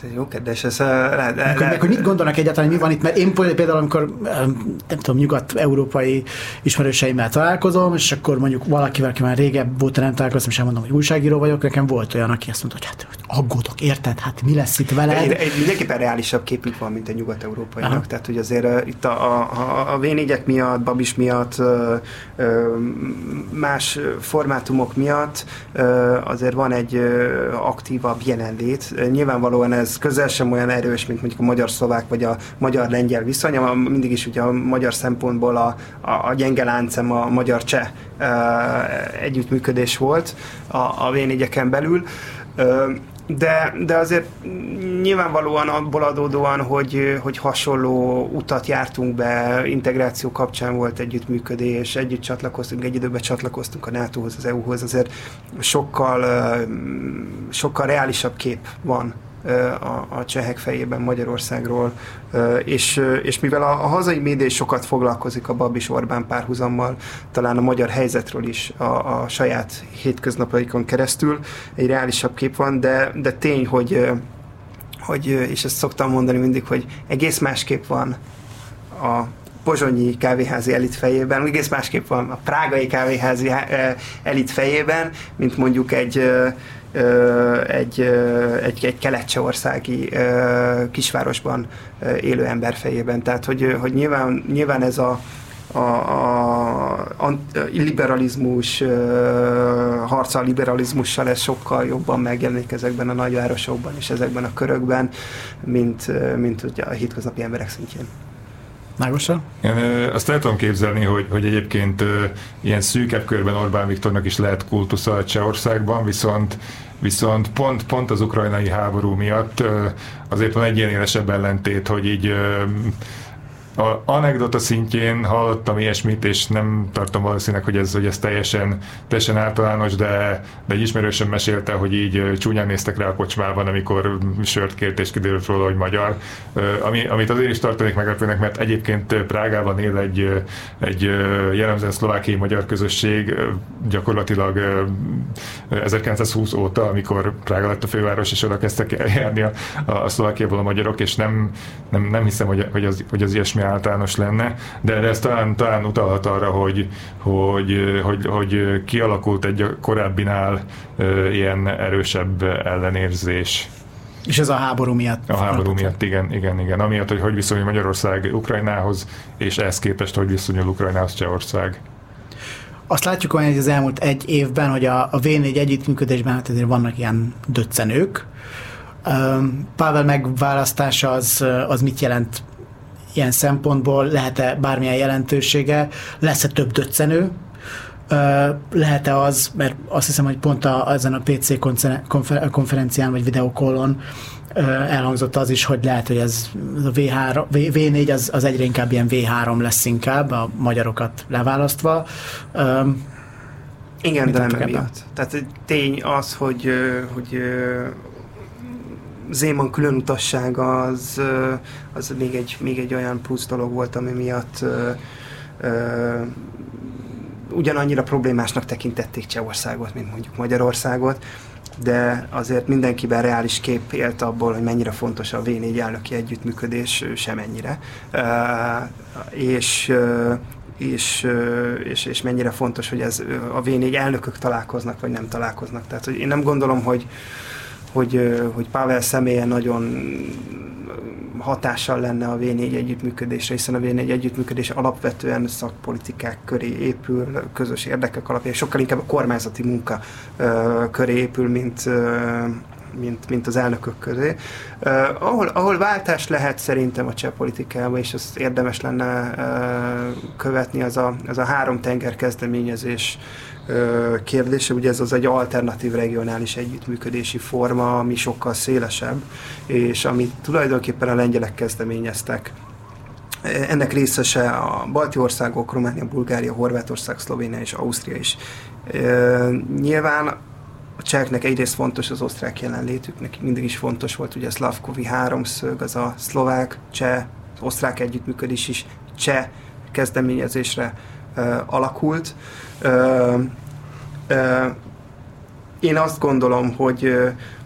Egy jó kérdés. Ez, le, le, le, meg, hogy mit gondolnak egyáltalán, mi van itt, mert én például, amikor nem tudom, nyugat-európai ismerőseimmel találkozom, és akkor mondjuk valakivel, aki már régebb óta nem találkozom, és elmondom, hogy újságíró vagyok, nekem volt olyan, aki azt mondta, hogy hát aggódok, érted? Hát mi lesz itt vele? Egy, egy mindenképpen reálisabb képük van, mint a nyugat-európainak. Tehát, hogy azért itt a, a, a v miatt, Babis miatt, más formátumok miatt azért van egy aktívabb jelenlét. Nyilvánvalóan ez közel sem olyan erős, mint mondjuk a magyar-szlovák vagy a magyar-lengyel viszony, mindig is ugye a magyar szempontból a, a, a gyenge láncem a magyar-cseh együttműködés volt a, a v belül. De, de azért nyilvánvalóan abból adódóan, hogy, hogy hasonló utat jártunk be, integráció kapcsán volt együttműködés, együtt csatlakoztunk, egy időben csatlakoztunk a NATO-hoz, az EU-hoz, azért sokkal, sokkal reálisabb kép van a, a csehek fejében Magyarországról, és, és mivel a, a hazai média is sokat foglalkozik a Babis Orbán párhuzammal, talán a magyar helyzetről is a, a saját hétköznapaikon keresztül egy reálisabb kép van, de, de tény, hogy, hogy, és ezt szoktam mondani mindig, hogy egész másképp van a pozsonyi kávéházi elit fejében, egész másképp van a prágai kávéházi elit fejében, mint mondjuk egy egy, egy, egy kelet-csehországi kisvárosban élő ember fejében. Tehát, hogy, hogy nyilván, nyilván ez a, a, a, a liberalizmus, harca a liberalizmussal ez sokkal jobban megjelenik ezekben a nagyvárosokban és ezekben a körökben, mint, mint ugye a hétköznapi emberek szintjén. Mágosan? Én azt el tudom képzelni, hogy, hogy egyébként ilyen szűkebb körben Orbán Viktornak is lehet kultusza a Csehországban, viszont viszont pont, pont az ukrajnai háború miatt azért van egy ilyen élesebb ellentét, hogy így a anekdota szintjén hallottam ilyesmit, és nem tartom valószínűleg, hogy ez, hogy ez teljesen, teljesen általános, de, de egy ismerősöm mesélte, hogy így csúnyán néztek rá a kocsmában, amikor sört kért, és kiderült róla, hogy magyar. Ami, amit azért is tartanék meglepőnek, mert egyébként Prágában él egy, egy jellemzően szlovákiai magyar közösség, gyakorlatilag 1920 óta, amikor Prága lett a főváros, és oda kezdtek járni a, a Szlovákiából a magyarok, és nem, nem, nem hiszem, hogy, hogy, az, hogy az ilyesmi általános lenne, de ez talán, talán utalhat arra, hogy, hogy, hogy, hogy kialakult egy korábbinál ilyen erősebb ellenérzés. És ez a háború miatt? A háború miatt, igen, igen, igen. Amiatt, hogy hogy viszonyul Magyarország Ukrajnához, és ehhez képest, hogy viszonyul Ukrajnához Csehország. Azt látjuk, hogy az elmúlt egy évben, hogy a, a V4 együttműködésben hát azért vannak ilyen döccenők. Pavel megválasztása az, az mit jelent ilyen szempontból lehet-e bármilyen jelentősége, lesz-e több döccenő, lehet-e az, mert azt hiszem, hogy pont a, ezen a PC konferencián vagy videokollon elhangzott az is, hogy lehet, hogy ez a V3, V4 az, az egyre inkább ilyen V3 lesz inkább, a magyarokat leválasztva. Igen, de nem emiatt. Tehát tény az, hogy, hogy Zéman külön utassága az, az még, egy, még egy olyan plusz dolog volt, ami miatt ö, ö, ugyanannyira problémásnak tekintették Csehországot, mint mondjuk Magyarországot, de azért mindenkiben reális kép élt abból, hogy mennyire fontos a V4 elnöki együttműködés, semennyire. És és, és, és mennyire fontos, hogy ez a V4 elnökök találkoznak, vagy nem találkoznak. Tehát hogy én nem gondolom, hogy, hogy, hogy Pavel személye nagyon hatással lenne a V4 együttműködésre, hiszen a V4 együttműködés alapvetően szakpolitikák köré épül, közös érdekek alapján, sokkal inkább a kormányzati munka köré épül, mint, mint, mint az elnökök közé. Uh, ahol, ahol váltás lehet szerintem a cseh politikában, és azt érdemes lenne uh, követni, az a, az a három tenger kezdeményezés kérdése, ugye ez az egy alternatív regionális együttműködési forma, ami sokkal szélesebb, és amit tulajdonképpen a lengyelek kezdeményeztek. Ennek részese a balti országok, Románia, Bulgária, Horvátország, Szlovénia és Ausztria is. Nyilván a cseheknek egyrészt fontos az osztrák jelenlétük, nekik mindig is fontos volt, ugye a Slavkovi háromszög, az a szlovák, cseh, osztrák együttműködés is cseh kezdeményezésre alakult. Uh, uh, én azt gondolom, hogy,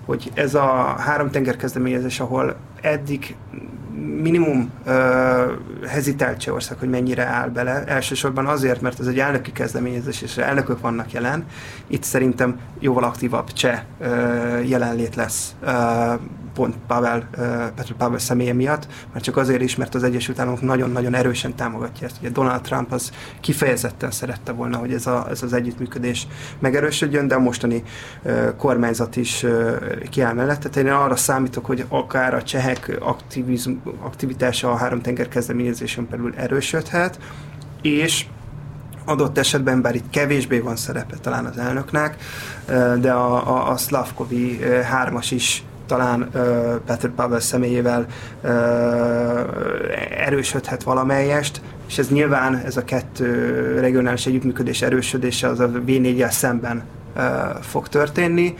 hogy ez a három tenger kezdeményezés, ahol eddig minimum uh, hezitált Csehország, hogy mennyire áll bele. Elsősorban azért, mert ez egy elnöki kezdeményezés, és elnökök vannak jelen. Itt szerintem jóval aktívabb cseh uh, jelenlét lesz. Uh, pont Pavel, Petr Pavel személye miatt, mert csak azért is, mert az Egyesült Államok nagyon-nagyon erősen támogatja ezt. Ugye Donald Trump az kifejezetten szerette volna, hogy ez, a, ez az együttműködés megerősödjön, de a mostani kormányzat is kiáll mellette. Tehát én arra számítok, hogy akár a csehek aktivitása a három tenger kezdeményezésen belül erősödhet, és adott esetben, bár itt kevésbé van szerepe talán az elnöknek, de a, a, a Slavkovi hármas is talán Petr Pavel személyével erősödhet valamelyest, és ez nyilván ez a kettő regionális együttműködés erősödése az a V4-jel szemben uh, fog történni,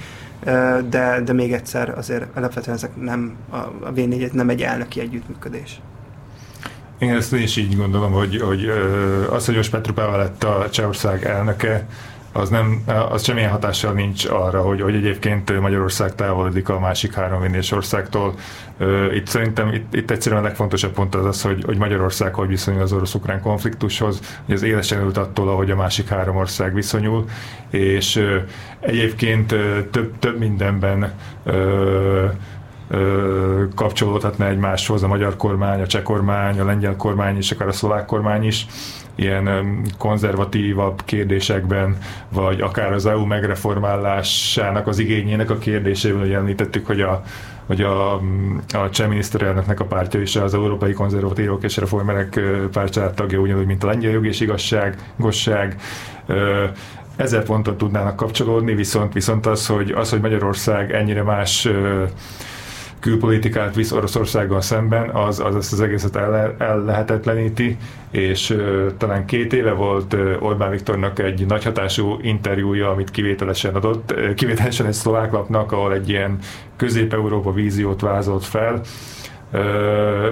de, de még egyszer azért alapvetően ezek nem, a V4 nem egy elnöki együttműködés. Én ezt is így gondolom, hogy, hogy az, hogy most Petr Pavel lett a Csehország elnöke, az, nem, az semmilyen hatással nincs arra, hogy, hogy egyébként Magyarország távolodik a másik három vinés országtól. Itt szerintem itt, itt egyszerűen a legfontosabb pont az az, hogy, hogy Magyarország hogy viszonyul az orosz-ukrán konfliktushoz, hogy az élesen ült attól, ahogy a másik három ország viszonyul, és egyébként több, több mindenben kapcsolódhatna egymáshoz a magyar kormány, a cseh kormány, a lengyel kormány és akár a szlovák kormány is ilyen konzervatívabb kérdésekben, vagy akár az EU megreformálásának az igényének a kérdésével, hogy említettük, hogy a hogy a, a cseh miniszterelnöknek a pártja is az Európai Konzervatívok és Reformerek pártjának tagja, ugyanúgy, mint a lengyel jog és igazság, gosság. Ezer pontot tudnának kapcsolódni, viszont, viszont az, hogy, az, hogy Magyarország ennyire más külpolitikát visz Oroszországgal szemben, az, az ezt az egészet el, el lehetetleníti, és talán két éve volt Orbán Viktornak egy nagy hatású interjúja, amit kivételesen adott, kivételesen egy szlovák lapnak, ahol egy ilyen közép-európa víziót vázolt fel,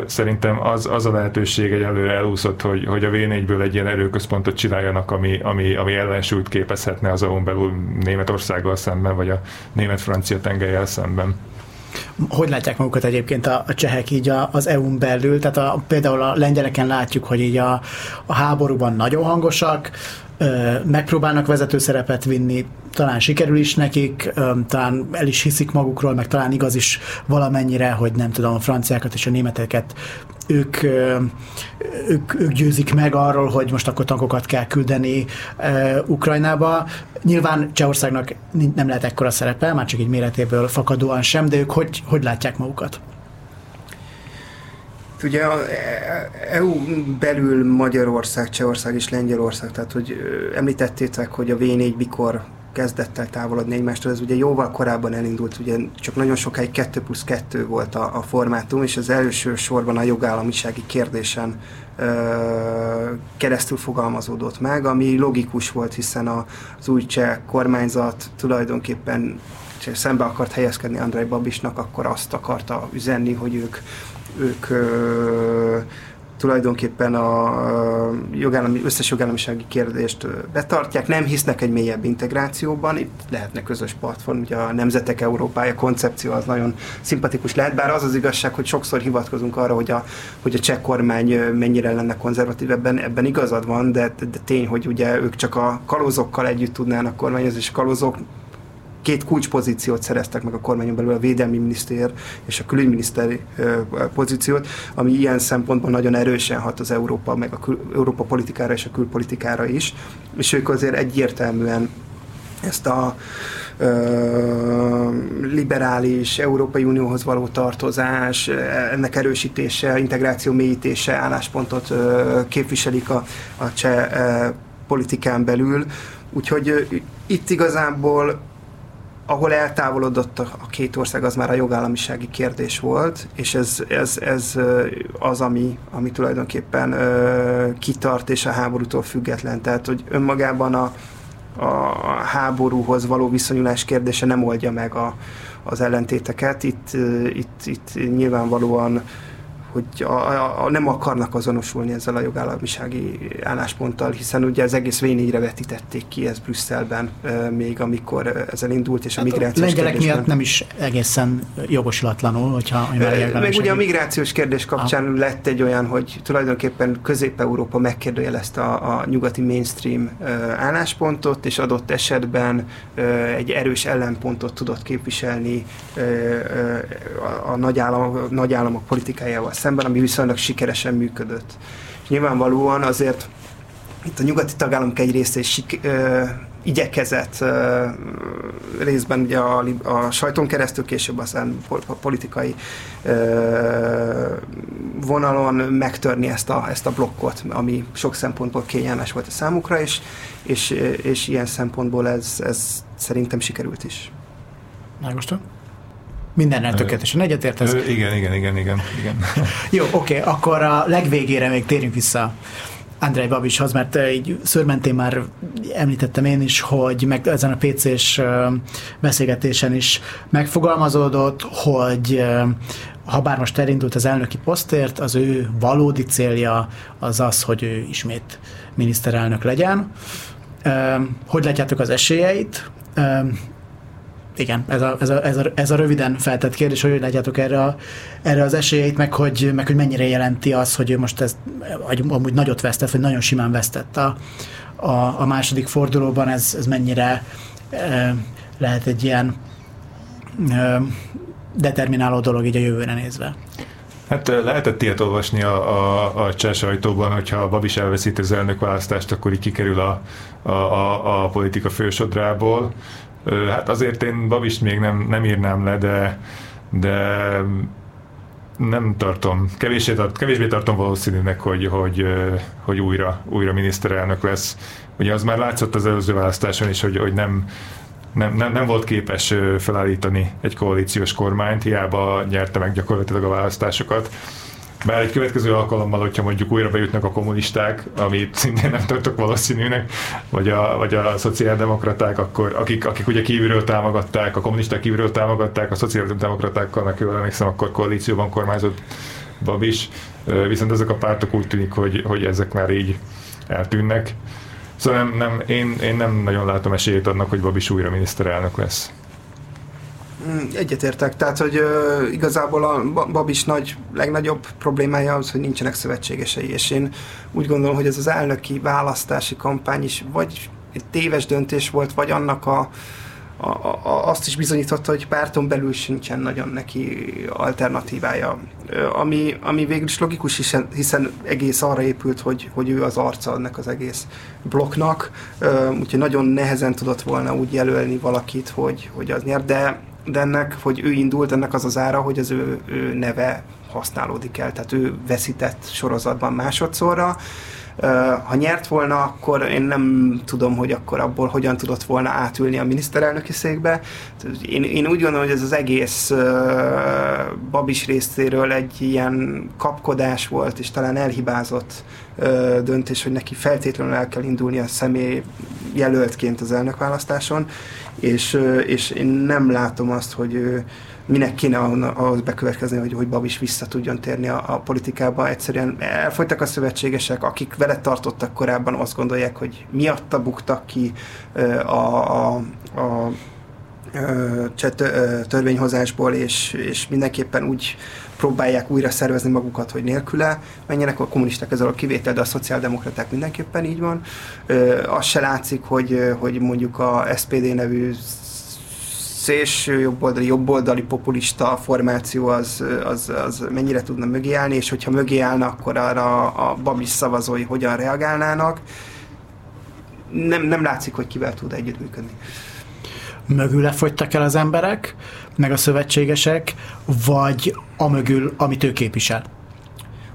szerintem az, az a lehetőség egyelőre elúszott, hogy, hogy a V4-ből egy ilyen erőközpontot csináljanak, ami, ami, ami ellensúlyt képezhetne az EU-n belül Németországgal szemben, vagy a német-francia tengelyel szemben. Hogy látják magukat egyébként a, a csehek így a, az EU-n belül? Tehát a, például a lengyeleken látjuk, hogy így a, a háborúban nagyon hangosak, megpróbálnak vezető szerepet vinni, talán sikerül is nekik, talán el is hiszik magukról, meg talán igaz is valamennyire, hogy nem tudom, a franciákat és a németeket ők, ők, ők győzik meg arról, hogy most akkor tankokat kell küldeni Ukrajnába. Nyilván Csehországnak nem lehet ekkora szerepe, már csak egy méretéből fakadóan sem, de ők hogy, hogy látják magukat? Ugye a EU belül Magyarország, Csehország és Lengyelország, tehát hogy említettétek, hogy a V4 mikor kezdett távolodni egymástól, ez ugye jóval korábban elindult, ugye csak nagyon sokáig 2 plusz 2 volt a, a formátum, és az első sorban a jogállamisági kérdésen ö, keresztül fogalmazódott meg, ami logikus volt, hiszen a, az új cseh kormányzat tulajdonképpen szembe akart helyezkedni Andrei Babisnak, akkor azt akarta üzenni, hogy ők ők ö, tulajdonképpen a jogállami, összes jogállamisági kérdést betartják, nem hisznek egy mélyebb integrációban, itt lehetne közös platform, ugye a Nemzetek Európája koncepció az nagyon szimpatikus lehet, bár az az igazság, hogy sokszor hivatkozunk arra, hogy a, hogy a cseh kormány mennyire lenne konzervatív, ebben, ebben igazad van, de, de tény, hogy ugye ők csak a kalózokkal együtt tudnának kormányozni, és kalózok két kulcspozíciót szereztek meg a kormányon belül, a védelmi miniszter és a külügyminiszter pozíciót, ami ilyen szempontból nagyon erősen hat az Európa, meg a kül, Európa politikára és a külpolitikára is, és ők azért egyértelműen ezt a ö, liberális Európai Unióhoz való tartozás, ennek erősítése, integráció mélyítése álláspontot ö, képviselik a, a cseh ö, politikán belül. Úgyhogy itt igazából ahol eltávolodott a két ország, az már a jogállamisági kérdés volt, és ez, ez, ez az, ami, ami tulajdonképpen kitart és a háborútól független. Tehát, hogy önmagában a, a háborúhoz való viszonyulás kérdése nem oldja meg a, az ellentéteket. Itt, itt, itt nyilvánvalóan hogy a, a, a, nem akarnak azonosulni ezzel a jogállamisági állásponttal, hiszen ugye az egész v vetítették ki ez Brüsszelben e, még, amikor ezzel indult, és a hát migrációs a lengyelek miatt nem is egészen jogosulatlanul, hogyha e, Meg ugye a migrációs kérdés kapcsán ah. lett egy olyan, hogy tulajdonképpen Közép-Európa megkérdőjelezte a, a nyugati mainstream e, álláspontot, és adott esetben e, egy erős ellenpontot tudott képviselni e, e, a, a nagyállam, nagyállamok politikájával szemben, ami viszonylag sikeresen működött. És nyilvánvalóan azért itt a nyugati tagállamok egy része is sik, ö, igyekezett ö, részben ugye a, a sajton keresztül, később aztán politikai ö, vonalon megtörni ezt a, ezt a blokkot, ami sok szempontból kényelmes volt a számukra, és, és, és ilyen szempontból ez, ez szerintem sikerült is. Megmostan? Mindennel tökéletesen egyetértesz? Igen, igen, igen, igen. igen. Jó, oké, okay, akkor a legvégére még térjünk vissza Andrei Babishoz, mert így szörmentén már említettem én is, hogy meg ezen a PC-s beszélgetésen is megfogalmazódott, hogy ha bár most elindult az elnöki posztért, az ő valódi célja az az, hogy ő ismét miniszterelnök legyen. Hogy látjátok az esélyeit? Igen, ez a, ez, a, ez, a, ez a röviden feltett kérdés, hogy hogy látjátok erre, a, erre az esélyeit, meg hogy, meg hogy mennyire jelenti az, hogy ő most ez, amúgy nagyot vesztett, vagy nagyon simán vesztett a, a, a második fordulóban, ez, ez mennyire e, lehet egy ilyen e, determináló dolog így a jövőre nézve. Hát lehetett ilyet olvasni a, a, a cseh sajtóban, hogyha a Babis elveszíti az választást, akkor így kikerül a, a, a, a politika fősodrából. Hát azért én Babist még nem, nem írnám le, de, de nem tartom, kevésbé, tart, kevésbé tartom valószínűnek, hogy, hogy, hogy újra, újra miniszterelnök lesz. Ugye az már látszott az előző választáson is, hogy, hogy nem, nem, nem, nem volt képes felállítani egy koalíciós kormányt, hiába nyerte meg gyakorlatilag a választásokat. Bár egy következő alkalommal, hogyha mondjuk újra bejutnak a kommunisták, amit szintén nem tartok valószínűnek, vagy a, vagy a szociáldemokraták, akkor, akik, akik ugye kívülről támogatták, a kommunisták kívülről támogatták, a szociáldemokratákkal, meg jól emlékszem, akkor koalícióban kormányzott Babis, viszont ezek a pártok úgy tűnik, hogy, hogy ezek már így eltűnnek. Szóval nem, nem, én, én nem nagyon látom esélyét annak, hogy Babis újra miniszterelnök lesz. Mm, egyetértek, tehát hogy uh, igazából a Babis nagy, legnagyobb problémája az, hogy nincsenek szövetségesei, és én úgy gondolom, hogy ez az elnöki választási kampány is vagy egy téves döntés volt, vagy annak a, a, a, azt is bizonyította, hogy párton belül sincsen nagyon neki alternatívája. Ami, ami végül is logikus, hiszen, hiszen egész arra épült, hogy, hogy ő az arca ennek az egész blokknak, úgyhogy nagyon nehezen tudott volna úgy jelölni valakit, hogy, hogy az nyer, de de ennek, hogy ő indult, ennek az az ára, hogy az ő, ő neve használódik el, tehát ő veszített sorozatban másodszorra. Ha nyert volna, akkor én nem tudom, hogy akkor abból hogyan tudott volna átülni a miniszterelnöki székbe. Én, én úgy gondolom, hogy ez az egész Babis részéről egy ilyen kapkodás volt, és talán elhibázott döntés, hogy neki feltétlenül el kell indulni a személy jelöltként az elnökválasztáson és, és én nem látom azt, hogy minek kéne ahhoz bekövetkezni, hogy, hogy Babis vissza tudjon térni a, a politikába. Egyszerűen elfogytak a szövetségesek, akik vele tartottak korábban, azt gondolják, hogy miatta buktak ki a, a, a törvényhozásból, és, és mindenképpen úgy próbálják újra szervezni magukat, hogy nélküle menjenek, a kommunisták ezzel a kivétel, de a szociáldemokraták mindenképpen így van. Az se látszik, hogy, hogy mondjuk a SPD nevű szélső jobboldali, jobboldali populista formáció az, az, az mennyire tudna mögé állni, és hogyha mögé állna, akkor arra a babis szavazói hogyan reagálnának. Nem, nem látszik, hogy kivel tud együttműködni mögül fogytak el az emberek, meg a szövetségesek, vagy a mögül, amit ő képvisel?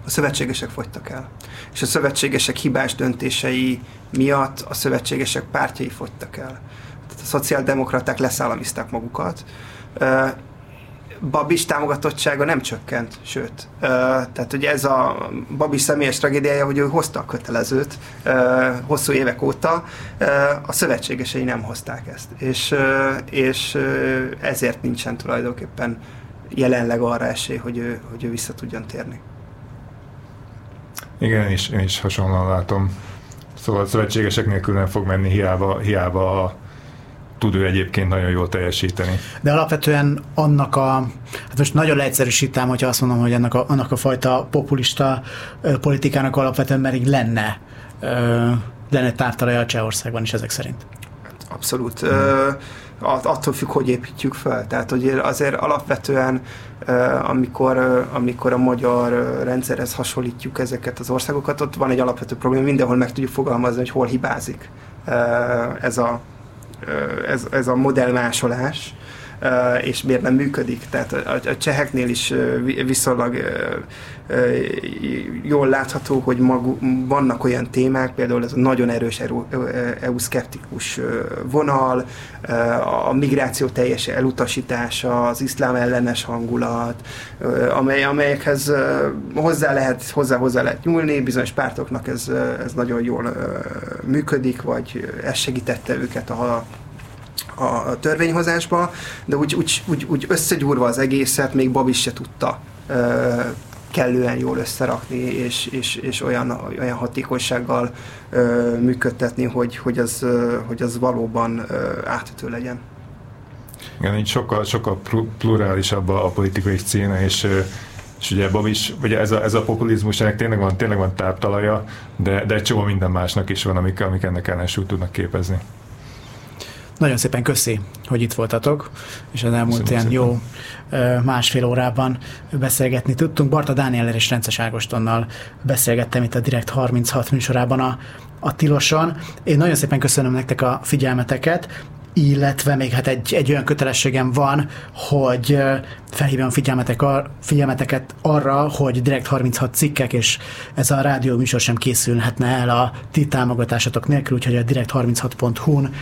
A szövetségesek fogytak el. És a szövetségesek hibás döntései miatt a szövetségesek pártjai fogytak el. Tehát a szociáldemokraták leszállamizták magukat, Babis támogatottsága nem csökkent, sőt. Tehát, hogy ez a Babis személyes tragédiája, hogy ő hozta a kötelezőt hosszú évek óta, a szövetségesei nem hozták ezt. És, és ezért nincsen tulajdonképpen jelenleg arra esély, hogy ő, hogy ő vissza tudjon térni. Igen, én is, én is hasonlóan látom. Szóval a szövetségesek nélkül nem fog menni, hiába, hiába a tud ő egyébként nagyon jól teljesíteni. De alapvetően annak a, hát most nagyon leegyszerűsítem, hogyha azt mondom, hogy annak a, annak a fajta populista ö, politikának alapvetően pedig lenne, ö, lenne tártalaja a Csehországban is ezek szerint. Abszolút. Hmm. Ö, attól függ, hogy építjük fel. Tehát, hogy azért alapvetően, amikor, amikor a magyar rendszerhez hasonlítjuk ezeket az országokat, ott van egy alapvető probléma, mindenhol meg tudjuk fogalmazni, hogy hol hibázik ez a ez, ez a modellmásolás, és miért nem működik. Tehát a, cseheknél is viszonylag jól látható, hogy magu, vannak olyan témák, például ez a nagyon erős EU-szkeptikus vonal, a migráció teljes elutasítása, az iszlám ellenes hangulat, amely, amelyekhez hozzá lehet, hozzá, hozzá lehet nyúlni, bizonyos pártoknak ez, ez nagyon jól működik, vagy ez segítette őket a a törvényhozásba, de úgy, úgy, úgy, úgy összegyúrva az egészet még Babis se tudta kellően jól összerakni, és, és, és olyan, olyan hatékonysággal ö, működtetni, hogy, hogy, az, ö, hogy az valóban ö, átütő legyen. Igen, így sokkal, sokkal plurálisabb a, a politikai színe, és és ugye Babis, ugye ez a, ez a populizmus, ennek tényleg van, tényleg van táptalaja, de, de egy csomó minden másnak is van, amik, amik ennek ellensúlyt tudnak képezni. Nagyon szépen köszi, hogy itt voltatok, és az elmúlt Köszönöm ilyen szépen. jó másfél órában beszélgetni tudtunk. Barta Dániel és Rences Ágostonnal beszélgettem itt a Direkt 36 műsorában a, a Tiloson. Én nagyon szépen köszönöm nektek a figyelmeteket, illetve még hát egy, egy olyan kötelességem van, hogy felhívom figyelmetek ar, figyelmeteket arra, hogy direkt 36 cikkek, és ez a rádió műsor sem készülhetne el a ti támogatásatok nélkül, úgyhogy a direkt36.hu-n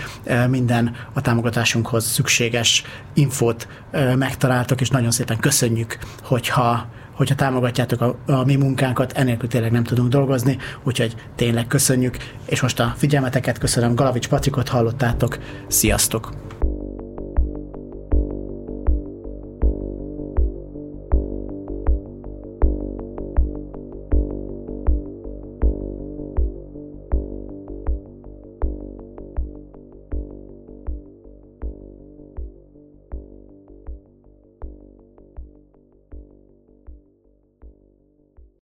minden a támogatásunkhoz szükséges infót megtaláltok, és nagyon szépen köszönjük, hogyha hogyha támogatjátok a, a mi munkánkat, enélkül tényleg nem tudunk dolgozni, úgyhogy tényleg köszönjük, és most a figyelmeteket köszönöm, Galavics Patrikot hallottátok, sziasztok!